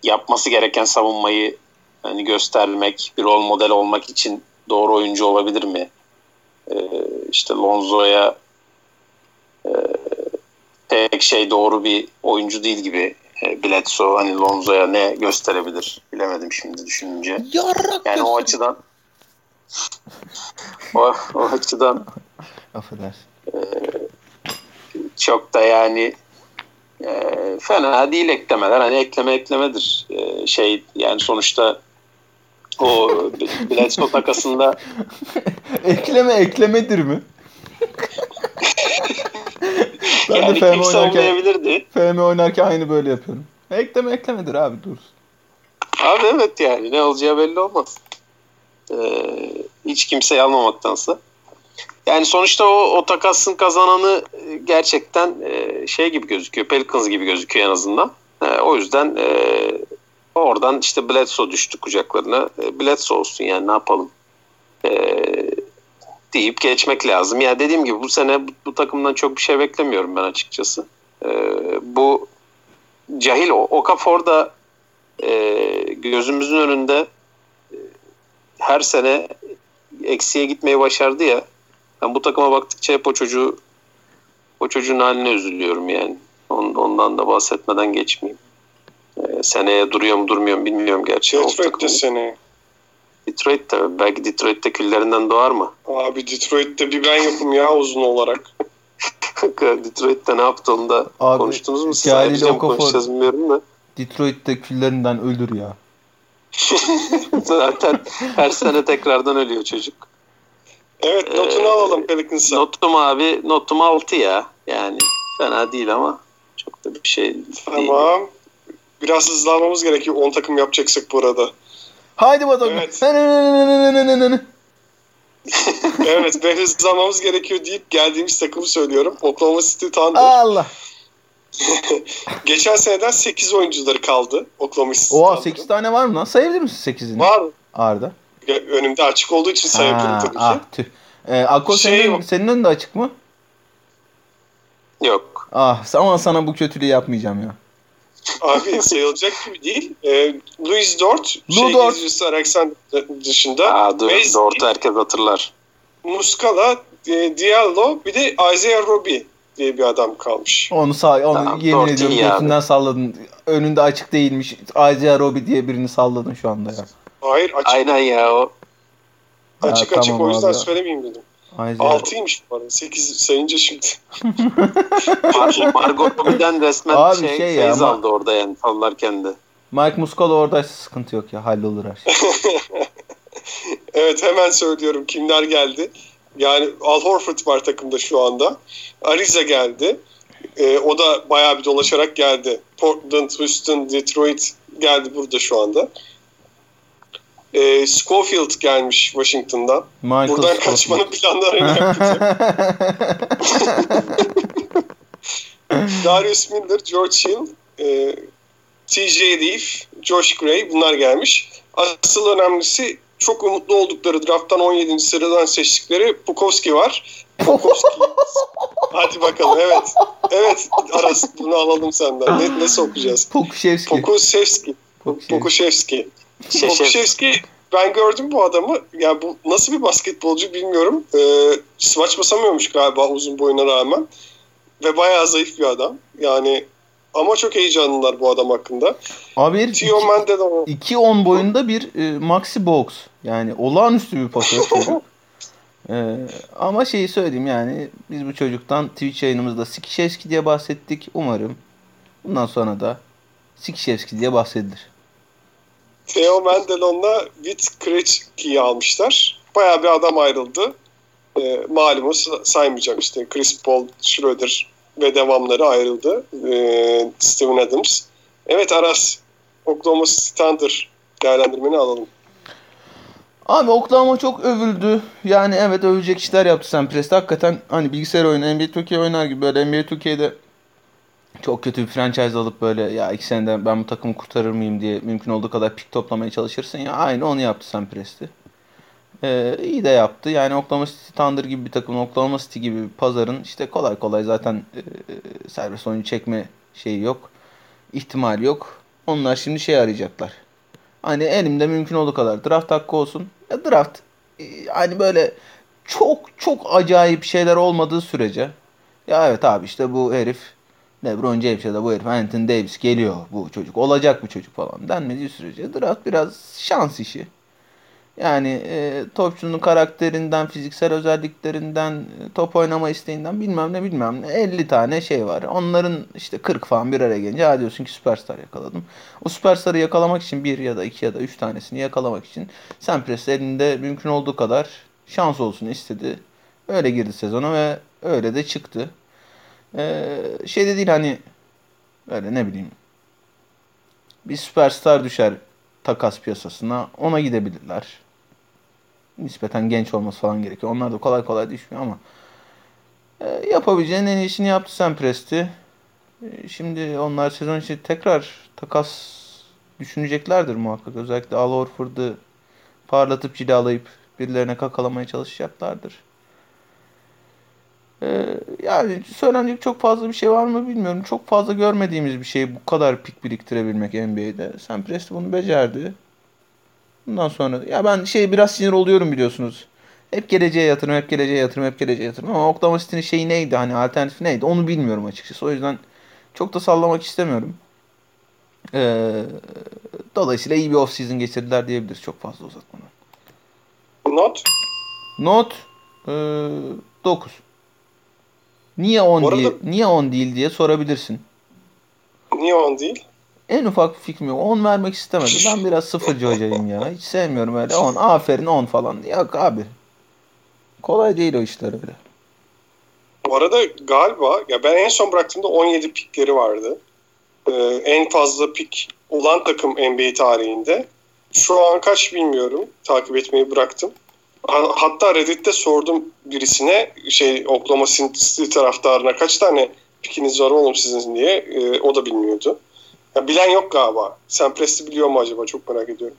yapması gereken savunmayı hani göstermek, bir rol model olmak için doğru oyuncu olabilir mi? E, işte Lonzo'ya e, pek şey doğru bir oyuncu değil gibi e, Bledsoe hani Lonzo'ya ne gösterebilir bilemedim şimdi düşününce. Yarrak yani o açıdan o, o açıdan Affedersin. E, çok da yani e, fena değil eklemeler. Hani ekleme eklemedir. E, şey yani sonuçta o Bledsoe takasında ekleme eklemedir mi? ben yani de FM oynarken, FM oynarken aynı böyle yapıyorum. Ekleme eklemedir abi dur. Abi evet yani ne olacağı belli olmaz. Ee, hiç kimseyi almamaktansa. Yani sonuçta o, o takasın kazananı e, gerçekten e, şey gibi gözüküyor. Pelicans gibi gözüküyor en azından. E, o yüzden oradan işte Bledsoe düştü kucaklarına. E, Bledsoe olsun yani ne yapalım. E, deyip geçmek lazım. Ya yani dediğim gibi bu sene bu, bu takımdan çok bir şey beklemiyorum ben açıkçası. Bu Cahil Okafor da e, gözümüzün önünde her sene eksiye gitmeyi başardı ya. Ben bu takıma baktıkça hep o çocuğu o çocuğun haline üzülüyorum yani. Ondan da bahsetmeden geçmeyeyim. Ee, seneye duruyor mu durmuyor mu bilmiyorum gerçi. Detroit'te seneye. Detroit'te belki Detroit'te küllerinden doğar mı? Abi Detroit'te bir ben yokum ya uzun olarak. Detroit'te ne yaptı onu da Abi, konuştunuz mu? Mı Okafor- konuşacağız bilmiyorum da. Detroit'te küllerinden ölür ya. Zaten her sene tekrardan ölüyor çocuk. Evet notunu Ee, alalım Pelicans'a. Notum abi notum 6 ya. Yani fena değil ama çok da bir şey değil. Tamam. Biraz hızlanmamız gerekiyor 10 takım yapacaksak bu arada. Haydi bakalım. Evet. Evet. Evet ben hızlanmamız gerekiyor deyip geldiğimiz takımı söylüyorum. Oklahoma City Thunder. Allah. Geçen seneden 8 oyuncuları kaldı Oklahoma City Oha Thunder'ın. 8 tane var mı lan? Sayabilir misin 8'ini? Var. Arda. Önümde açık olduğu için sayabilirim Ha, tabii ki. ah tüh. Ee, Ako Şey senin, senin önünde açık mı? Yok. Ah ama sana bu kötülüğü yapmayacağım ya. Abi sayılacak gibi değil. Ee, Louis Dort, Lou şey Dort. Gilgeous Alexander dışında. Aa, dur, Mays- Dort'u herkes hatırlar. Muscala, e, Diallo bir de Isaiah Roby diye bir adam kalmış. Onu sağ onu Tamam, yemin Dort ediyorum götünden salladın. Önünde açık değilmiş. Isaiah Roby diye birini salladın şu anda ya. Hayır açık Aynen ya o. açık, Ya, açık tamam o yüzden abi. söylemeyeyim dedim. Isaiah. 6'ymış bu arada. 8 sayınca şimdi. Mar- Margot Robbie'den resmen Abi şey, şey ya, feyz ama- aldı orada yani sallarken de. Mike Muscala oradaysa sıkıntı yok ya. Hallolur her şey. Evet hemen söylüyorum kimler geldi. Yani Al Horford var takımda şu anda. Ariza geldi. Ee, o da bayağı bir dolaşarak geldi. Portland, Houston, Detroit geldi burada şu anda. Ee, Schofield gelmiş Washington'dan. Michael Buradan Scofield. kaçmanın planlarını yapacak. Darius Miller, George Hill, e, TJ Leaf, Josh Gray bunlar gelmiş. Asıl önemlisi çok umutlu oldukları drafttan 17. sıradan seçtikleri Pukowski var. Pukowski. Hadi bakalım evet. Evet Aras bunu alalım senden. Ne, ne sokacağız? Pokuševski. Pokusevski. Pokuševski. Pokuševski ben gördüm bu adamı. Yani bu nasıl bir basketbolcu bilmiyorum. Ee, smaç basamıyormuş galiba uzun boyuna rağmen. Ve bayağı zayıf bir adam. Yani ama çok heyecanlılar bu adam hakkında. Abi Tio iki- Mendelon 2-10 boyunda bir e, maxi box. Yani olağanüstü bir pasör çocuk. E, ama şeyi söyleyeyim yani biz bu çocuktan Twitch yayınımızda Sikişevski diye bahsettik. Umarım bundan sonra da Sikişevski diye bahsedilir. Theo Mendelon'la Vit Krejci'yi almışlar. Bayağı bir adam ayrıldı. Ee, malumu sa- saymayacağım işte Chris Paul, Schroeder ve devamları ayrıldı. Ee, Steven Adams. Evet Aras, Oklahoma City Thunder değerlendirmeni alalım. Abi Oklahoma çok övüldü. Yani evet övecek işler yaptı sen Presti. Hakikaten hani bilgisayar oyunu NBA 2K oynar gibi böyle NBA 2K'de çok kötü bir franchise alıp böyle ya iki senede ben bu takımı kurtarır mıyım diye mümkün olduğu kadar pik toplamaya çalışırsın ya. Aynı onu yaptı sen Presti. Ee, iyi de yaptı. Yani Oklahoma City Thunder gibi bir takım, Oklahoma City gibi bir pazarın işte kolay kolay zaten e, serbest oyuncu çekme şeyi yok. ihtimali yok. Onlar şimdi şey arayacaklar. Hani elimde mümkün olduğu kadar draft hakkı olsun. Ya draft e, hani böyle çok çok acayip şeyler olmadığı sürece ya evet abi işte bu herif LeBron James ya da bu herif Anthony Davis geliyor bu çocuk olacak bu çocuk falan denmediği sürece draft biraz şans işi. Yani e, topçunun karakterinden, fiziksel özelliklerinden, e, top oynama isteğinden bilmem ne bilmem ne 50 tane şey var. Onların işte 40 falan bir araya gelince ha diyorsun ki süperstar yakaladım. O süperstarı yakalamak için bir ya da iki ya da üç tanesini yakalamak için Sampras elinde mümkün olduğu kadar şans olsun istedi. Öyle girdi sezona ve öyle de çıktı. Ee, şey de değil hani böyle ne bileyim bir süperstar düşer takas piyasasına ona gidebilirler. Nispeten genç olması falan gerekiyor. Onlar da kolay kolay düşmüyor ama e, yapabileceğin en iyisini yaptı sen Presti. E, şimdi onlar sezon içi tekrar takas düşüneceklerdir muhakkak. Özellikle Al Horford'u parlatıp cilalayıp birilerine kakalamaya çalışacaklardır. Ee, yani söylenecek çok fazla bir şey var mı bilmiyorum. Çok fazla görmediğimiz bir şey bu kadar pik biriktirebilmek NBA'de. Sam Presti bunu becerdi. Bundan sonra ya ben şey biraz sinir oluyorum biliyorsunuz. Hep geleceğe yatırım, hep geleceğe yatırım, hep geleceğe yatırım. Ama Oklahoma City'nin şeyi neydi hani alternatifi neydi onu bilmiyorum açıkçası. O yüzden çok da sallamak istemiyorum. Ee, dolayısıyla iyi bir off season geçirdiler diyebiliriz çok fazla uzatmadan. Not? Not e, 9. Niye 10 Bu arada- değil, niye 10 değil diye sorabilirsin. Niye 10 değil? En ufak bir fikrim yok. 10 vermek istemedim. Ben biraz sıfırcı hocayım ya. Hiç sevmiyorum öyle 10. Aferin 10 falan. Yok abi. Kolay değil o işler öyle. Bu arada galiba ya ben en son bıraktığımda 17 pikleri vardı. Ee, en fazla pik olan takım NBA tarihinde. Şu an kaç bilmiyorum. Takip etmeyi bıraktım. Ha- Hatta Reddit'te sordum birisine şey Oklahoma City taraftarına kaç tane pikiniz var oğlum sizin diye. Ee, o da bilmiyordu. Ya bilen yok galiba. Sen Presti biliyor mu acaba? Çok merak ediyorum.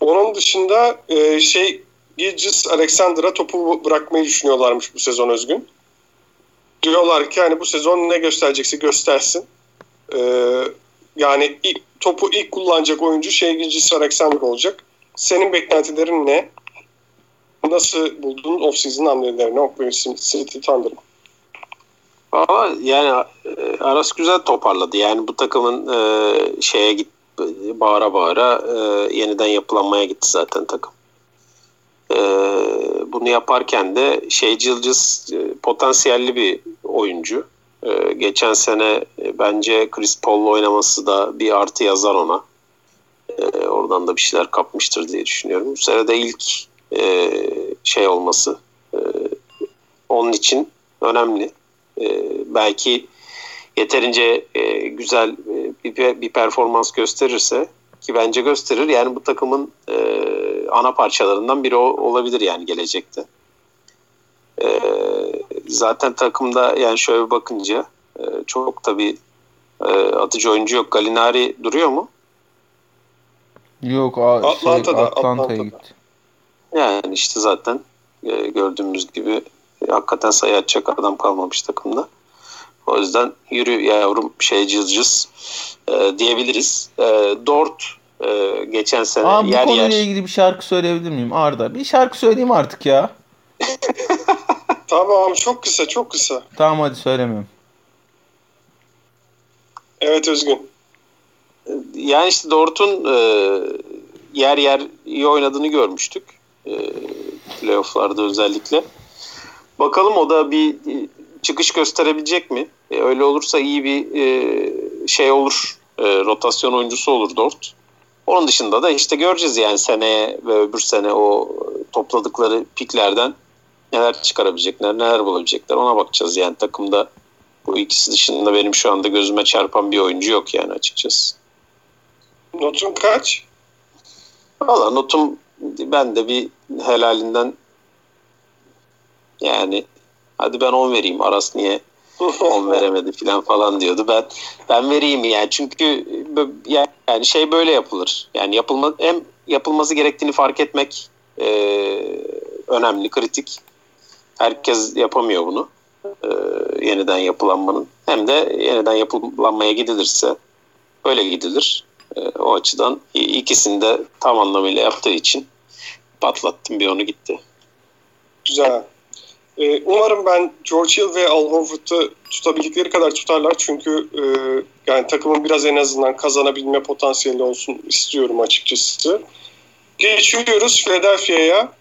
Onun dışında e, şey Gilgis Alexander'a topu bırakmayı düşünüyorlarmış bu sezon Özgün. Diyorlar ki hani bu sezon ne gösterecekse göstersin. Ee, yani ilk, topu ilk kullanacak oyuncu şey Gilgis Alexander olacak. Senin beklentilerin ne? Nasıl buldun off-season hamlelerini Oklahoma City Thunder'ı? Ama yani e, Aras güzel toparladı. Yani bu takımın e, şeye git bağıra bağıra e, yeniden yapılanmaya gitti zaten takım. E, bunu yaparken de şey Cılcız e, potansiyelli bir oyuncu. E, geçen sene e, bence Chris Paul'la oynaması da bir artı yazar ona. E, oradan da bir şeyler kapmıştır diye düşünüyorum. Bu sene de ilk e, şey olması e, onun için önemli. E, belki yeterince e, güzel e, bir, bir performans gösterirse ki bence gösterir. Yani bu takımın e, ana parçalarından biri o- olabilir yani gelecekte. E, zaten takımda yani şöyle bakınca e, çok tabii e, atıcı oyuncu yok. Galinari duruyor mu? Yok a- şey, Atlanta'da, Atlanta'ya Atlanta'da. gitti. Yani işte zaten e, gördüğümüz gibi e, hakikaten sayı atacak adam kalmamış takımda. O yüzden yürü yavrum şey cız cız e, diyebiliriz. E, Dort e, geçen sene Aa, bu yer konuyla yer ilgili bir şarkı söyleyebilir miyim Arda? Bir şarkı söyleyeyim artık ya. Tamam çok kısa çok kısa. Tamam hadi söylemiyorum. Evet Özgün. yani işte Dort'un e, yer yer iyi oynadığını görmüştük. E, playofflarda özellikle. Bakalım o da bir e, çıkış gösterebilecek mi? E, öyle olursa iyi bir e, şey olur. E, rotasyon oyuncusu olur Dort. Onun dışında da işte göreceğiz yani seneye ve öbür sene o topladıkları piklerden neler çıkarabilecekler, neler bulabilecekler ona bakacağız. Yani takımda bu ikisi dışında benim şu anda gözüme çarpan bir oyuncu yok yani açıkçası. Notun kaç? Valla notum ben de bir helalinden yani hadi ben 10 vereyim Aras niye 10 veremedi falan falan diyordu. Ben ben vereyim yani çünkü yani şey böyle yapılır. Yani yapılma hem yapılması gerektiğini fark etmek e, önemli, kritik. Herkes yapamıyor bunu. E, yeniden yapılanmanın. Hem de yeniden yapılanmaya gidilirse böyle gidilir. E, o açıdan ikisini de tam anlamıyla yaptığı için patlattım bir onu gitti. Güzel. Ee, umarım ben George Hill ve Al Horford'u tutabildikleri kadar tutarlar. Çünkü e, yani takımın biraz en azından kazanabilme potansiyeli olsun istiyorum açıkçası. Geçiyoruz Philadelphia'ya.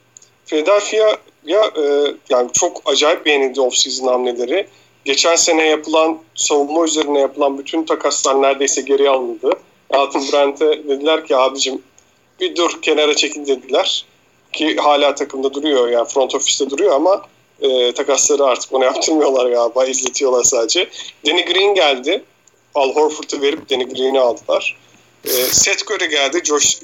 Philadelphia ya e, yani çok acayip beğenildi off-season hamleleri. Geçen sene yapılan savunma üzerine yapılan bütün takaslar neredeyse geri alındı. Alton Brandt'e dediler ki abicim bir dur kenara çekil dediler. Ki hala takımda duruyor yani front ofiste duruyor ama e, takasları artık ona yaptırmıyorlar galiba izletiyorlar sadece. Danny Green geldi. Al Horford'u verip Danny Green'i aldılar. E, Seth Curry geldi. Josh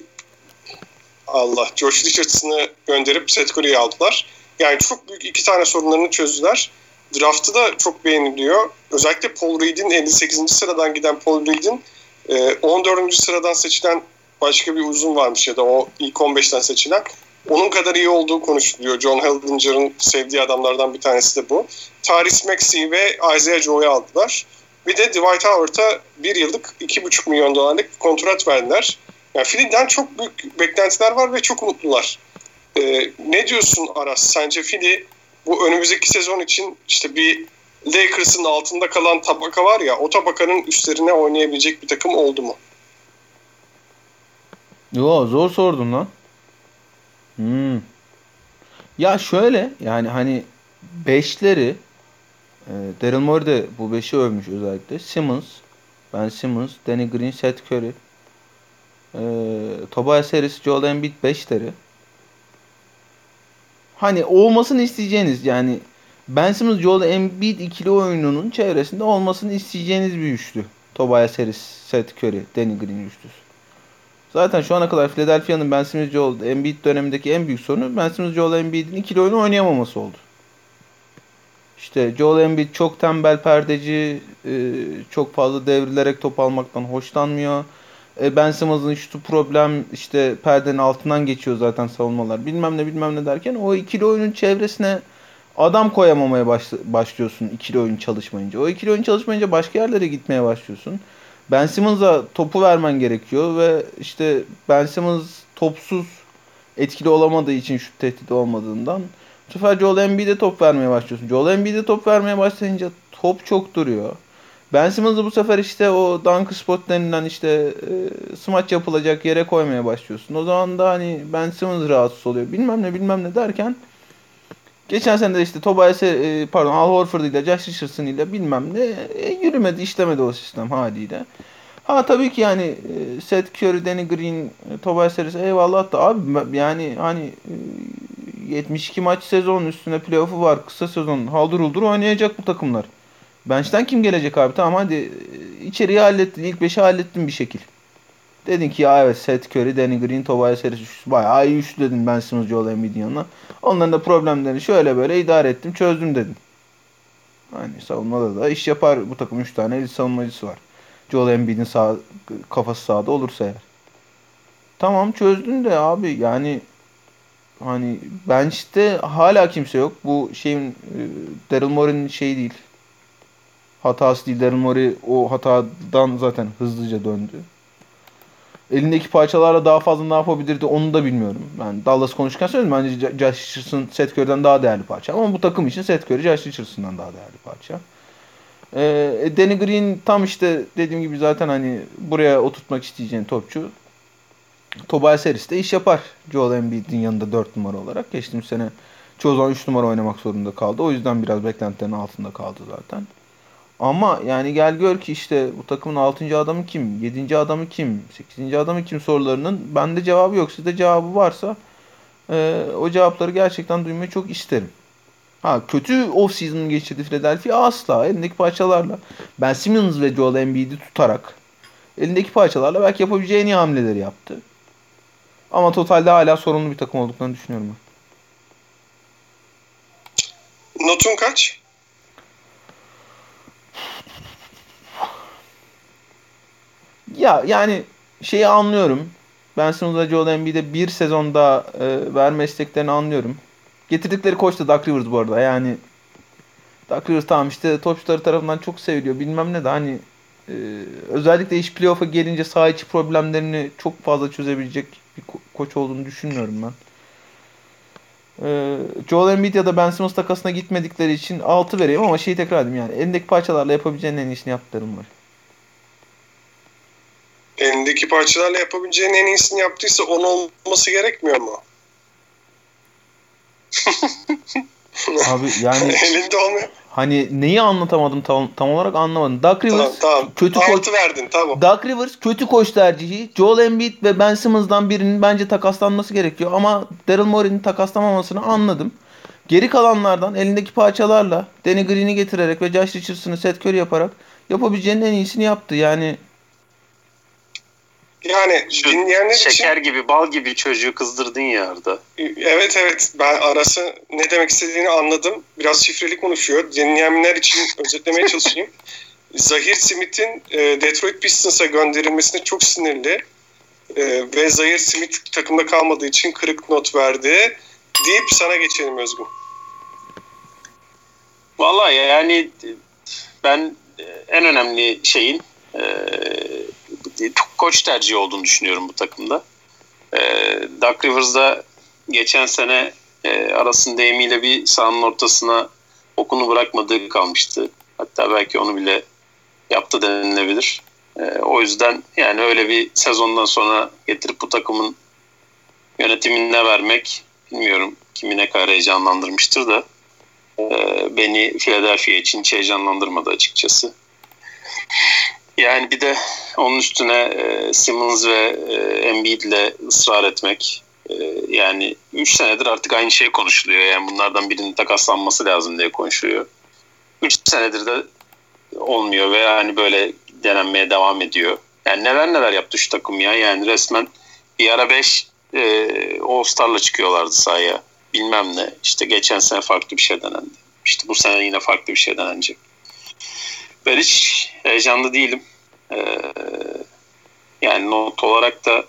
Allah Josh Richardson'ı gönderip Seth Curry'i aldılar. Yani çok büyük iki tane sorunlarını çözdüler. Draft'ı da çok beğeniliyor. Özellikle Paul Reed'in 58. sıradan giden Paul Reed'in e, 14. sıradan seçilen başka bir uzun varmış ya da o ilk 15'ten seçilen. Onun kadar iyi olduğu konuşuluyor. John Hellinger'ın sevdiği adamlardan bir tanesi de bu. Tyrese Maxey ve Isaiah Joe'yu aldılar. Bir de Dwight Howard'a bir yıllık 2,5 milyon dolarlık bir kontrat verdiler. Yani Philly'den çok büyük beklentiler var ve çok mutlular. Ee, ne diyorsun Aras? Sence Philly bu önümüzdeki sezon için işte bir Lakers'ın altında kalan tabaka var ya o tabakanın üstlerine oynayabilecek bir takım oldu mu? Yo zor sordun lan. Hmm. Ya şöyle yani hani beşleri e, Daryl Morey de bu beşi övmüş özellikle. Simmons, Ben Simmons, Danny Green, Seth Curry, e, Tobias Harris, Joel Embiid beşleri. Hani olmasını isteyeceğiniz yani Ben Simmons, Joel Embiid ikili oyununun çevresinde olmasını isteyeceğiniz bir üçlü. Tobias Harris, Seth Curry, Danny Green üçlüsü. Zaten şu ana kadar Philadelphia'nın Ben Simmons, Joel Embiid dönemindeki en büyük sorunu Ben Simmons, Joel Embiid'in ikili oyunu oynayamaması oldu. İşte Joel Embiid çok tembel perdeci, e, çok fazla devrilerek top almaktan hoşlanmıyor. E, ben Simmons'ın şutu problem işte perdenin altından geçiyor zaten savunmalar. Bilmem ne bilmem ne derken o ikili oyunun çevresine adam koyamamaya başlıyorsun ikili oyun çalışmayınca. O ikili oyun çalışmayınca başka yerlere gitmeye başlıyorsun. Ben Simmons'a topu vermen gerekiyor ve işte Ben Simmons topsuz etkili olamadığı için şu tehdit olmadığından bu sefer Joel Embiid'e top vermeye başlıyorsun. Joel Embiid'e top vermeye başlayınca top çok duruyor. Ben Simmons'ı bu sefer işte o dunk spot denilen işte e, smaç yapılacak yere koymaya başlıyorsun. O zaman da hani Ben Simmons rahatsız oluyor. Bilmem ne bilmem ne derken geçen sene de işte Tobias e, pardon Al Horford ile Josh Richardson ile bilmem ne e, yürümedi işlemedi o sistem haliyle. Ha tabii ki yani e, Seth Curry, Danny Green, e, Tobias Harris eyvallah da abi yani hani e, 72 maç sezon üstüne playoff'u var. Kısa sezon haldır uldur oynayacak bu takımlar. Bench'ten kim gelecek abi? Tamam hadi içeriği hallettin. İlk 5'i hallettin bir şekil. Dedin ki ya evet Seth Curry, Danny Green, Tobias Harris üçlüsü. Bayağı iyi üçlü dedin Ben Simmons, Joel Embiid'in yanına. Onların da problemlerini şöyle böyle idare ettim, çözdüm dedin. Hani savunmada da iş yapar bu takım 3 tane elit savunmacısı var. Joel Embiid'in sağ, kafası sağda olursa eğer. Tamam çözdün de abi yani hani bench'te hala kimse yok. Bu şeyin e, Daryl Morey'nin şeyi değil hatası değil. Daryl Morey o hatadan zaten hızlıca döndü. Elindeki parçalarla daha fazla ne yapabilirdi onu da bilmiyorum. Ben Dallas konuşurken söyledim. Bence Josh Richardson Seth Curry'den daha değerli parça. Ama bu takım için Seth Curry Josh Richardson'dan daha değerli parça. Ee, Danny Green tam işte dediğim gibi zaten hani buraya oturtmak isteyeceğin topçu. Tobias Harris de iş yapar. Joel Embiid'in yanında 4 numara olarak. Geçtiğimiz sene çoğu zaman 3 numara oynamak zorunda kaldı. O yüzden biraz beklentilerin altında kaldı zaten. Ama yani gel gör ki işte bu takımın 6. adamı kim, 7. adamı kim, 8. adamı kim sorularının bende cevabı yok. Sizde cevabı varsa e, o cevapları gerçekten duymayı çok isterim. Ha kötü off season'ı geçirdi Philadelphia asla elindeki parçalarla. Ben Simmons ve Joel Embiid'i tutarak elindeki parçalarla belki yapabileceği en iyi hamleleri yaptı. Ama totalde hala sorunlu bir takım olduklarını düşünüyorum ben. Notun kaç? Ya yani şeyi anlıyorum. Ben Simmons'a Joel Embiid'e bir sezon daha e, verme isteklerini anlıyorum. Getirdikleri koç da Doug Rivers bu arada. Yani Doug Rivers tamam işte topçuları tarafından çok seviliyor. Bilmem ne de hani e, özellikle iş playoff'a gelince saha içi problemlerini çok fazla çözebilecek bir ko- koç olduğunu düşünmüyorum ben. E, Joel Embiid ya da Ben Simmons takasına gitmedikleri için 6 vereyim ama şeyi tekrar edeyim yani. Elindeki parçalarla yapabileceğin en iyisini yaptılarım var elindeki parçalarla yapabileceğin en iyisini yaptıysa on olması gerekmiyor mu? Abi yani elinde olmuyor. Hani neyi anlatamadım tam, tam olarak anlamadım. Doug Rivers tamam, tamam. kötü koç verdin tamam. Doug Rivers kötü koç tercihi. Joel Embiid ve Ben Simmons'dan birinin bence takaslanması gerekiyor ama Daryl Morey'nin takaslamamasını anladım. Geri kalanlardan elindeki parçalarla Danny Green'i getirerek ve Josh Richardson'ı Seth Curry yaparak yapabileceğinin en iyisini yaptı. Yani yani Şu dinleyenler şeker için... gibi bal gibi çocuğu kızdırdın ya Arda. Evet evet ben arası ne demek istediğini anladım. Biraz şifreli konuşuyor. Dinleyenler için özetlemeye çalışayım. Zahir Smith'in e, Detroit Pistons'a gönderilmesine çok sinirli e, ve Zahir Smith takımda kalmadığı için kırık not verdi deyip sana geçelim Özgün. Vallahi yani ben en önemli şeyin e, koç tercihi olduğunu düşünüyorum bu takımda. E, Duck Rivers'da geçen sene e, arasının deyimiyle bir sahanın ortasına okunu bırakmadığı kalmıştı. Hatta belki onu bile yaptı denilebilir. E, o yüzden yani öyle bir sezondan sonra getirip bu takımın yönetimine vermek bilmiyorum kimi ne kadar heyecanlandırmıştır da e, beni Philadelphia için hiç heyecanlandırmadı açıkçası. Yani bir de onun üstüne e, Simmons ve e, Embiid'le ısrar etmek e, yani 3 senedir artık aynı şey konuşuluyor. Yani bunlardan birinin takaslanması lazım diye konuşuluyor. 3 senedir de olmuyor ve yani böyle denenmeye devam ediyor. Yani neler neler yaptı şu takım ya. Yani resmen bir ara 5 e, All-Star'la çıkıyorlardı sahaya. Bilmem ne. İşte geçen sene farklı bir şey denendi. İşte bu sene yine farklı bir şey denenecek. Ben hiç heyecanlı değilim. Ee, yani not olarak da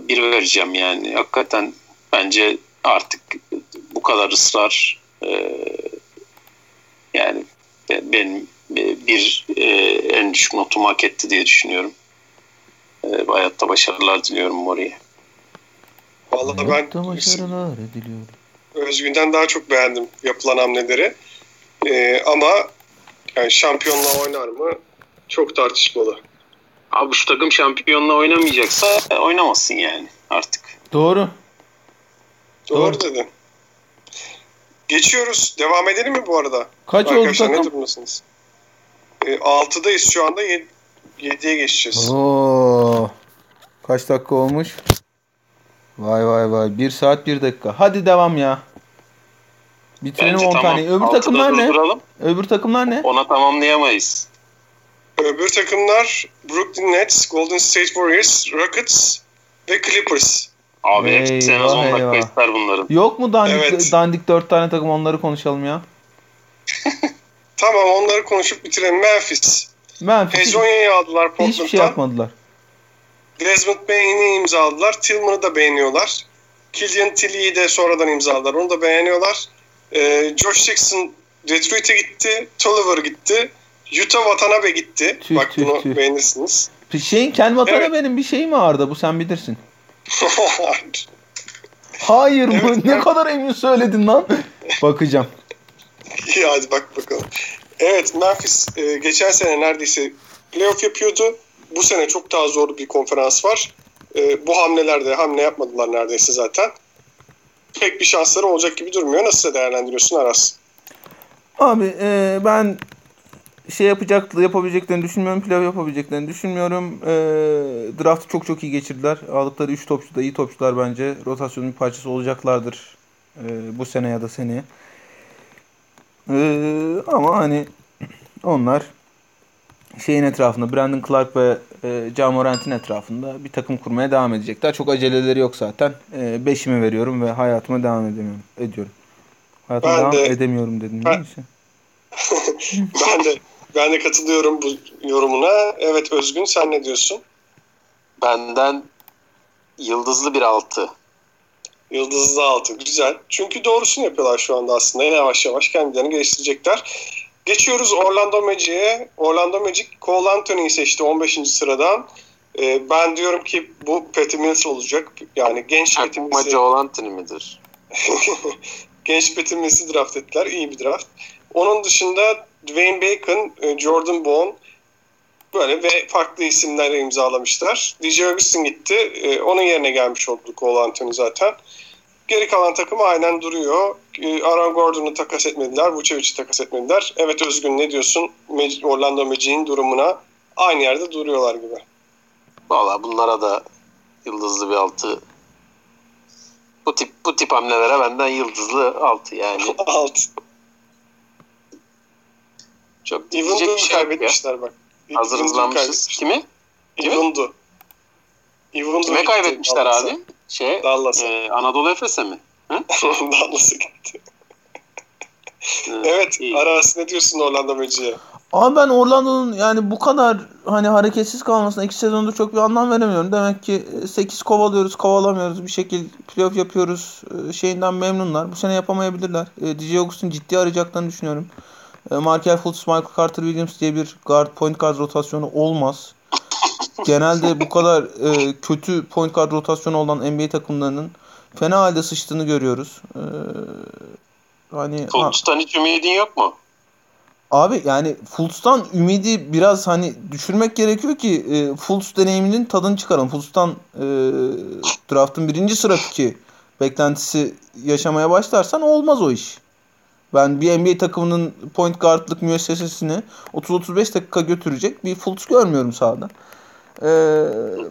bir vereceğim yani. Hakikaten bence artık bu kadar ısrar e, yani benim bir e, en düşük notumu hak etti diye düşünüyorum. E, hayatta başarılar diliyorum Mori'ye. Vallahi ben başarılar diliyorum. Özgün'den daha çok beğendim yapılan hamleleri. Ee, ama yani şampiyonla oynar mı? Çok tartışmalı. Abi şu takım şampiyonla oynamayacaksa oynamasın yani artık. Doğru. Doğru, Doğru. dedin. Geçiyoruz. Devam edelim mi bu arada? Kaç oldu Arkadaşlar ne takım? durumdasınız? Ee, 6'dayız şu anda. 7'ye geçeceğiz. Oo. Kaç dakika olmuş? Vay vay vay. 1 saat 1 dakika. Hadi devam ya. Bitirelim Bence 10 tamam. tane. Öbür Altıda takımlar ne? durduralım. Öbür takımlar ne? Ona tamamlayamayız. Öbür takımlar Brooklyn Nets, Golden State Warriors, Rockets ve Clippers. Abi hepsi en az 10 Eyvah, dakika ister bunların. Yok mu dandik, Evet. dandik 4 tane takım onları konuşalım ya. Tamam onları konuşup bitirelim. Memphis. Memphis Hezonya'yı aldılar hiçbir şey Portland'dan. yapmadılar. Desmond Bain'i imzaladılar. Tillman'ı da beğeniyorlar. Killian Tilly'yi de sonradan imzaladılar. Onu da beğeniyorlar. Ee, Josh Jackson Detroit'e gitti. Tolliver gitti. Utah Watanabe gitti. Tüh, Bak tüh, bunu tüh. beğenirsiniz. Bir şeyin kendi vatana Evet. benim bir şeyim vardı. Bu sen bilirsin. Hayır mı? Evet, ne ben- kadar emin söyledin lan. Bakacağım. İyi hadi bak bakalım. Evet Memphis e, geçen sene neredeyse playoff yapıyordu. Bu sene çok daha zor bir konferans var. E, bu hamlelerde hamle yapmadılar neredeyse zaten. Pek bir şansları olacak gibi durmuyor. Nasıl değerlendiriyorsun Aras? Abi e, ben şey yapacak yapabileceklerini düşünmüyorum. Pilav yapabileceklerini düşünmüyorum. E, draftı çok çok iyi geçirdiler. Aldıkları 3 topçu da iyi topçular bence. Rotasyonun bir parçası olacaklardır. e, bu sene ya da seneye. E, ama hani onlar şeyin etrafında Brandon Clark ve e, Ja Morant'in etrafında bir takım kurmaya devam edecekler. Çok aceleleri yok zaten. E, beşimi veriyorum ve hayatıma devam edemiyorum. Ediyorum. Hayatıma Ben devam de- edemiyorum dedim. Ben- ben de ben de katılıyorum bu yorumuna. Evet Özgün sen ne diyorsun? Benden yıldızlı bir altı. Yıldızlı altı güzel. Çünkü doğrusunu yapıyorlar şu anda aslında. Yavaş yavaş kendilerini geliştirecekler. Geçiyoruz Orlando Magic'e. Orlando Magic Cole Anthony'yi seçti 15. sıradan. Ee, ben diyorum ki bu Patty Mills olacak. Yani genç Patty Mills'i Çakmacı olan midir? genç Patty Mills'i draft ettiler. İyi bir draft. Onun dışında Dwayne Bacon, e, Jordan Bone böyle ve farklı isimlerle imzalamışlar. DJ Augustin gitti. E, Onun yerine gelmiş oldu Cole Anthony zaten. Geri kalan takım aynen duruyor. E, Aaron Gordon'u takas etmediler. Vucevic'i takas etmediler. Evet Özgün ne diyorsun? Orlando Magic'in durumuna aynı yerde duruyorlar gibi. Valla bunlara da yıldızlı bir altı. Bu tip bu tip hamlelere benden yıldızlı altı yani. Alt. Çok diyecek bir şey yok ya. kaybetmişler bak. Hazır Even'du hızlanmışız. kaybetmişler. Kimi? Kimi? Even'du Kime kaybetmişler abi? Şey, Dallas'a. e, Anadolu Efes'e mi? Dallas'a gitti. Hı, Evet, iyi. Aras ne diyorsun Orlando Magic'e? Ama ben Orlando'nun yani bu kadar hani hareketsiz kalmasına iki sezonda çok bir anlam veremiyorum. Demek ki 8 kovalıyoruz, kovalamıyoruz. Bir şekilde playoff yapıyoruz. e, Şeyinden memnunlar. Bu sene yapamayabilirler. E, DJ Augustin ciddi arayacaklarını düşünüyorum. E, Markel Fultz, Michael Carter Williams diye bir guard, point guard rotasyonu olmaz. Genelde bu kadar e, kötü point guard rotasyonu olan NBA takımlarının fena halde sıçtığını görüyoruz. E, hani ha- Fultz'tan hiç ümidin yok mu? Abi yani Fultz'tan ümidi biraz hani düşürmek gerekiyor ki e, Fultz deneyiminin tadını çıkaralım. Fultz'tan e, draft'ın birinci sıra piki beklentisi yaşamaya başlarsan olmaz o iş. Ben bir NBA takımının point guardlık müessesesini 30-35 dakika götürecek bir Fultz görmüyorum sahada. Ee,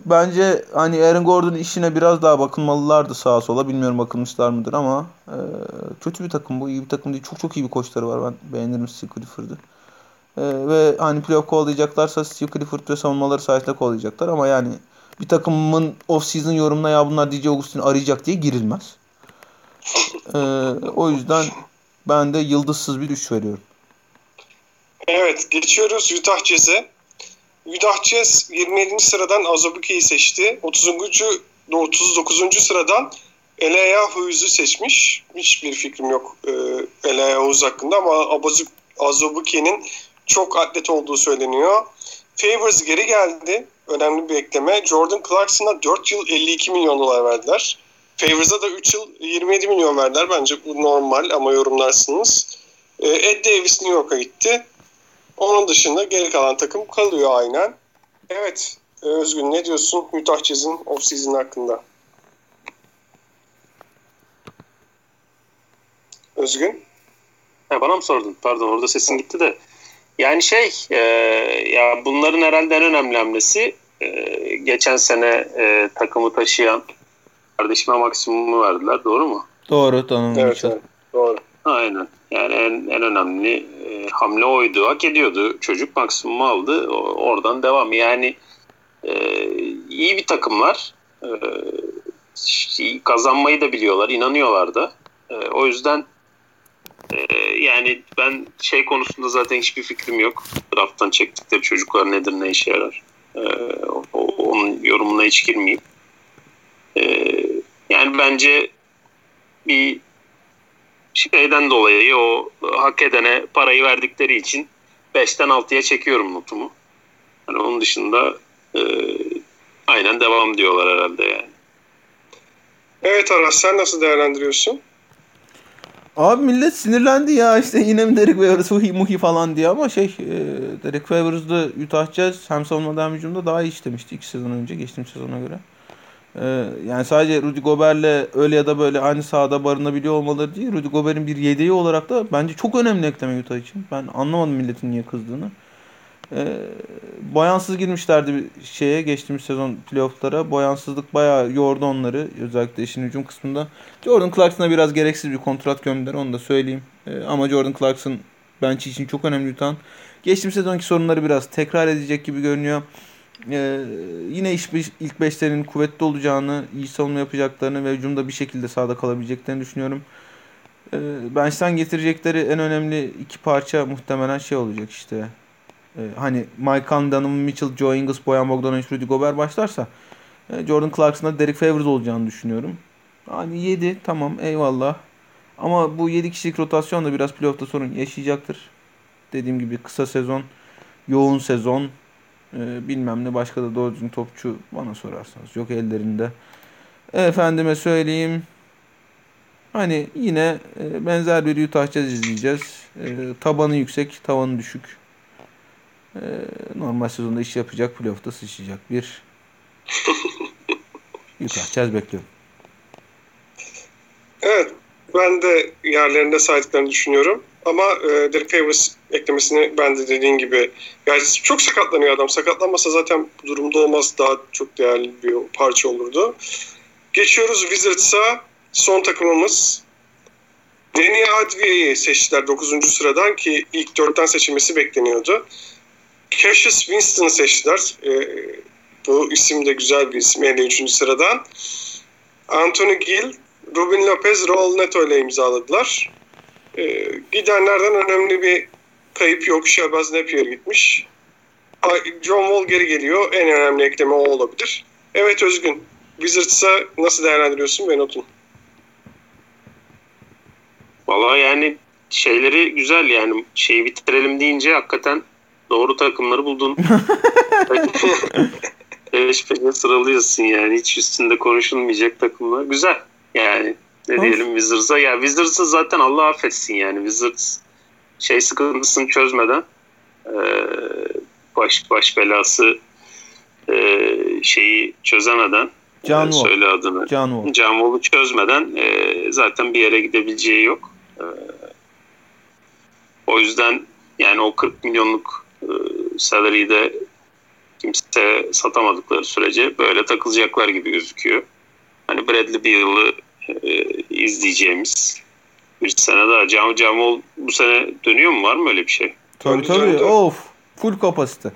bence hani Aaron Gordon işine biraz daha bakılmalılardı sağa sola. Bilmiyorum bakılmışlar mıdır ama e, kötü bir takım bu. iyi bir takım değil. Çok çok iyi bir koçları var. Ben beğenirim Steve Clifford'ı. Ee, ve hani playoff kovalayacaklarsa Steve Clifford ve savunmaları sayesinde kovalayacaklar ama yani bir takımın off-season yorumuna ya bunlar DJ Augustin'i arayacak diye girilmez. Ee, o yüzden ben de yıldızsız bir 3 veriyorum. Evet geçiyoruz Utah Jazz'e. Jazz 27. sıradan Azubuike'yi seçti. 30. 39. sıradan Eliyahu'yu seçmiş. Hiçbir fikrim yok e, Eliyahu hakkında ama Azubuike'nin çok atlet olduğu söyleniyor. Favors geri geldi. Önemli bir ekleme. Jordan Clarkson'a 4 yıl 52 milyon dolar verdiler. Favors'a da 3 yıl 27 milyon verdiler. Bence bu normal ama yorumlarsınız. E, Ed Davis New York'a gitti. Onun dışında geri kalan takım kalıyor aynen. Evet Özgün ne diyorsun Utah Jazz'in off-season hakkında? Özgün? Ha, bana mı sordun? Pardon orada sesin gitti de. Yani şey e, ya bunların herhalde en önemli hamlesi e, geçen sene e, takımı taşıyan kardeşime maksimumu verdiler. Doğru mu? Doğru tamam. Evet, evet doğru. Aynen. Yani en, en önemli e, hamle oydu. Hak ediyordu. Çocuk maksimumu aldı. O, oradan devam. Yani e, iyi bir takımlar. E, kazanmayı da biliyorlar. inanıyorlar da. E, o yüzden e, yani ben şey konusunda zaten hiçbir fikrim yok. Draft'tan çektikleri çocuklar nedir, ne işe yarar. E, onun yorumuna hiç girmeyeyim. E, yani bence bir şeyden dolayı o hak edene parayı verdikleri için 5'ten 6'ya çekiyorum notumu. Yani onun dışında e, aynen devam diyorlar herhalde yani. Evet Aras sen nasıl değerlendiriyorsun? Abi millet sinirlendi ya işte yine mi Derek Favors muhi muhi falan diye ama şey e, Derek Favors'da Utah Jazz hem savunmada hem hücumda daha iyi işlemişti iki sezon önce geçtiğim sezona göre. Ee, yani sadece Rudy Gobert'le öyle ya da böyle aynı sahada barınabiliyor olmaları değil. Rudy Gobert'in bir yedeği olarak da bence çok önemli ekleme Utah için. Ben anlamadım milletin niye kızdığını. Ee, boyansız girmişlerdi bir şeye geçtiğimiz sezon playofflara. Boyansızlık bayağı yordu onları. Özellikle işin hücum kısmında. Jordan Clarkson'a biraz gereksiz bir kontrat gönderdi onu da söyleyeyim. Ee, ama Jordan Clarkson bench için çok önemli Utah'ın. Geçtiğimiz sezonki sorunları biraz tekrar edecek gibi görünüyor. Ee, yine iş, ilk beşlerin kuvvetli olacağını, iyi savunma yapacaklarını ve hücumda bir şekilde sahada kalabileceklerini düşünüyorum. Ee, bench'ten getirecekleri en önemli iki parça muhtemelen şey olacak işte. Ee, hani Mike Conley, Donovan Mitchell, Joe Ingles, Boyan Bogdanovic, Rudy Gobert başlarsa e, Jordan Clarkson'da Derek Favors olacağını düşünüyorum. Hani 7 tamam eyvallah. Ama bu 7 kişilik rotasyon da biraz playoff'ta sorun yaşayacaktır. Dediğim gibi kısa sezon, yoğun sezon, e, bilmem ne başka da doğru düzgün topçu bana sorarsanız yok ellerinde. Efendime söyleyeyim. Hani yine e, benzer bir Utah Jazz izleyeceğiz. E, tabanı yüksek, tavanı düşük. E, normal sezonda iş yapacak, playoff'ta sıçrayacak bir Utah Jazz bekliyorum. Evet. Ben de yerlerinde saydıklarını düşünüyorum. Ama e, Derek Favors eklemesini ben de dediğin gibi yani çok sakatlanıyor adam. Sakatlanmasa zaten bu durumda olmaz. Daha çok değerli bir parça olurdu. Geçiyoruz Wizards'a. Son takımımız. Deni Advia'yı seçtiler 9. sıradan ki ilk 4'ten seçilmesi bekleniyordu. Cassius Winston'ı seçtiler. E, bu isim de güzel bir isim. 53. sıradan. Anthony Gill, Ruben Lopez, Raul Neto ile imzaladılar. E, gidenlerden önemli bir kayıp yok. Shabazz Napier gitmiş. John Wall geri geliyor. En önemli ekleme o olabilir. Evet Özgün. Wizards'a nasıl değerlendiriyorsun ben notun? Valla yani şeyleri güzel yani şeyi bitirelim deyince hakikaten doğru takımları buldun. Beş peşe sıralıyorsun yani hiç üstünde konuşulmayacak takımlar. Güzel yani ne diyelim Wizards'a. Ya Wizards'ı zaten Allah affetsin yani Wizards şey sıkıntısını çözmeden e, baş baş belası e, şeyi çözemeden Can Wall. Söyle adını. Can Wall. Can Wall'u çözmeden e, zaten bir yere gidebileceği yok. E, o yüzden yani o 40 milyonluk e, salary'i de kimse satamadıkları sürece böyle takılacaklar gibi gözüküyor. Hani Bradley Beal'ı e, izleyeceğimiz bir sene daha. Can Wall bu sene dönüyor mu? Var mı öyle bir şey? Tabii tabii. döndü. Of. Full kapasite.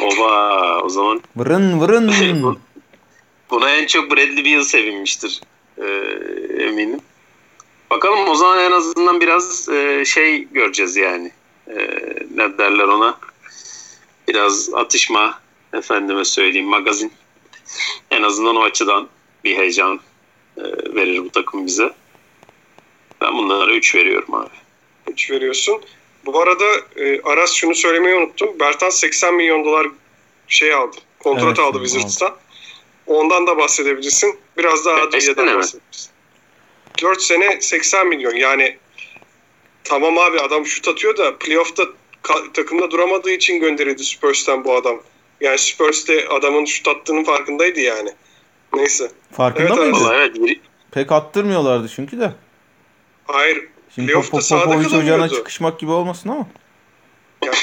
Oba o zaman Vırın vırın. Buna en çok Bradley Beal sevinmiştir e, eminim. Bakalım o zaman en azından biraz e, şey göreceğiz yani. E, ne derler ona? Biraz atışma efendime söyleyeyim magazin. En azından o açıdan bir heyecan verir bu takım bize. Ben bunlara 3 veriyorum abi. 3 veriyorsun. Bu arada e, Aras şunu söylemeyi unuttum. Bertans 80 milyon dolar şey aldı. Kontrat Evet, aldı. Wizards'tan. Ondan da bahsedebilirsin. Biraz daha sene mi? bahsedebilirsin. 4 sene 80 milyon. Yani tamam abi adam şut atıyor da playoff'ta takımda duramadığı için gönderildi Spurs'tan bu adam. Yani Spurs'te adamın şut attığının farkındaydı yani. Neyse. Farkında Evet, mıydı? Vallahi evet Pek attırmıyorlardı çünkü de. Hayır. Şimdi Pop- sahada Popovic hocana kalamıyordu. çıkışmak gibi olmasın ama.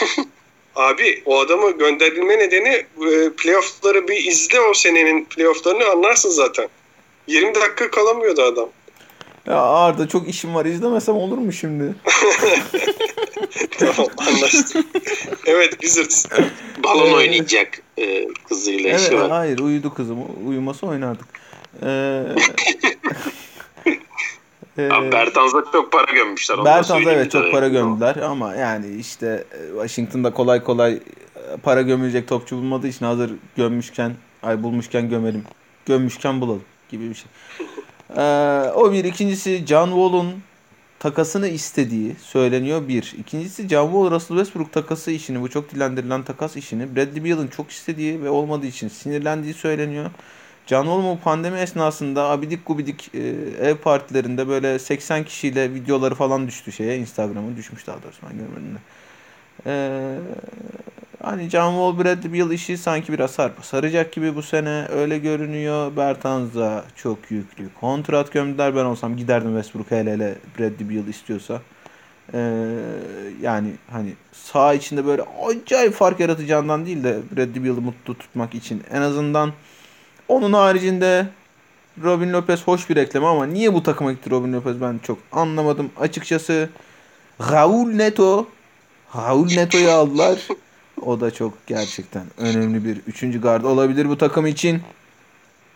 Abi o adamı gönderilme nedeni e, playoff'ları bir izle o senenin playoff'larını anlarsın zaten. 20 dakika kalamıyordu adam. Ya Arda çok işim var izlemesem olur mu şimdi? Tamam anlaştık. evet Wizards. balon Ee, oynayacak e, kızıyla Evet, işi var. hayır uyudu kızım. Uyumasa oynardık. Ee, ee, Abi çok para gömmüşler. söyleyeyim evet çok para gömdüler ama yani işte e, Washington'da kolay kolay e, para gömülecek topçu bulmadığı için hazır gömmüşken ay bulmuşken gömelim. Gömmüşken bulalım gibi bir şey. Ee, o bir. ikincisi John Wall'un takasını istediği söyleniyor bir. İkincisi John Wall Russell Westbrook takası işini bu çok dilendirilen takas işini Bradley Beal'ın çok istediği ve olmadığı için sinirlendiği söyleniyor. Can Wall'un bu pandemi esnasında abidik gubidik e, ev partilerinde böyle 80 kişiyle videoları falan düştü şeye Instagram'a düşmüş daha doğrusu ben görmedim de. Ee, hani John Wall Bradley Beal işi sanki biraz sarpa saracak gibi bu sene öyle görünüyor. Bertans'a çok yüklü kontrat gömdüler. Ben olsam giderdim Westbrook hele hele Bradley Beal istiyorsa. Ee, yani hani sağ içinde böyle acayip fark yaratacağından değil de Bradley Beal'ı mutlu tutmak için en azından onun haricinde Robin Lopez hoş bir ekleme ama niye bu takıma gitti Robin Lopez ben çok anlamadım. Açıkçası Raul Neto Raul Neto'yu aldılar. O da çok gerçekten önemli bir üçüncü gard olabilir bu takım için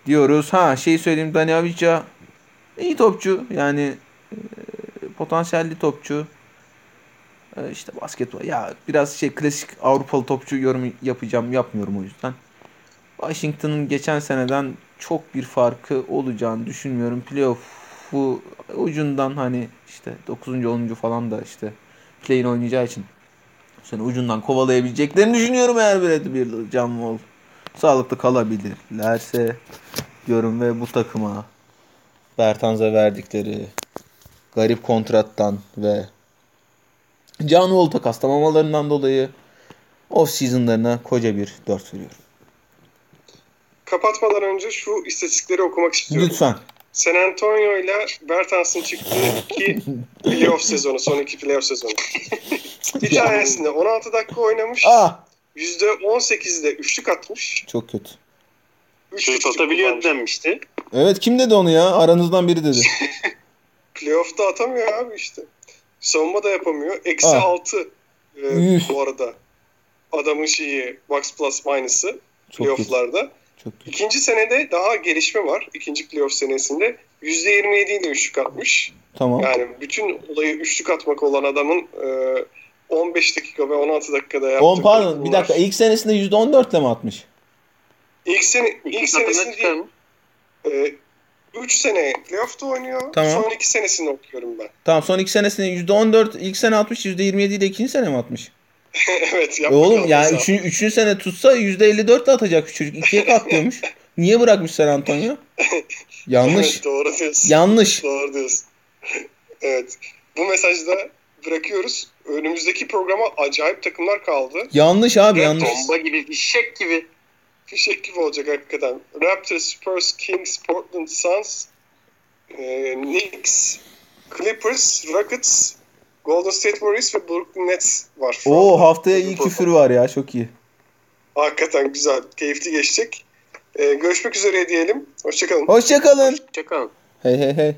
diyoruz. Ha şey söyleyeyim Dani Avicii iyi topçu yani e, potansiyelli topçu. E, işte basketbol ya biraz şey klasik Avrupalı topçu yorum yapacağım yapmıyorum o yüzden. Washington'ın geçen seneden çok bir farkı olacağını düşünmüyorum. Playoff'u ucundan hani işte 9. 10. falan da işte play'in oynayacağı için seni ucundan kovalayabileceklerini düşünüyorum eğer Bradley bir John Wall sağlıklı kalabilirlerse diyorum ve bu takıma Bertans'a verdikleri garip kontrattan ve John Wall takaslamamalarından dolayı off season'larına koca bir 4 veriyorum. Kapatmadan önce şu istatistikleri okumak istiyorum. Lütfen. San Antonio ile Bertans'ın çıktığı iki playoff sezonu, son iki playoff sezonu. Bir tanesinde 16 dakika oynamış. Ah! %18'de üçlük atmış. Çok kötü. Üç Şut üçlük atabiliyor denmişti. Evet kim dedi onu ya? Aranızdan biri dedi. Playoff'ta atamıyor abi işte. Savunma da yapamıyor. Eksi Ah. 6 e, bu arada. Adamın şeyi box plus minus'ı Çok kötü. Çok kötü. İkinci senede daha gelişme var. İkinci playoff senesinde %27 ile üçlük atmış. Tamam. Yani bütün olayı üçlük atmak olan adamın e, 15 dakika ve 16 dakikada yaptığı 10 pardon bir bunlar. dakika ilk senesinde %14 ile mi atmış? İlk, sene, ilk senesinde çıkar mı? 3 sene playoff'ta oynuyor. Tamam. Son 2 senesini okuyorum ben. Tamam son iki senesinde %14 ilk sene atmış %27 ile ikinci sene mi atmış? evet. E oğlum kaldı yani üçüncü, üçüncü sene tutsa %54 de atacak şu çocuk. ikiye katlıyormuş. Niye bırakmış San Antonio? Yanlış. Evet, doğru diyorsun. Yanlış. Doğru diyorsun. evet. Bu mesajı da bırakıyoruz. Önümüzdeki programa acayip takımlar kaldı. Yanlış abi Evet, yanlış. Bomba gibi, fişek gibi. fişek gibi olacak hakikaten. Raptors, Spurs, Kings, Portland Suns, e, Knicks, Clippers, Rockets, Golden State Warriors ve Brooklyn Nets var. şu Oo anda. haftaya iyi küfür var ya çok iyi. Hakikaten güzel, keyifli geçecek. E, görüşmek üzere diyelim. Hoşçakalın. Hoşçakalın. Hoşçakalın. Hey hey hey.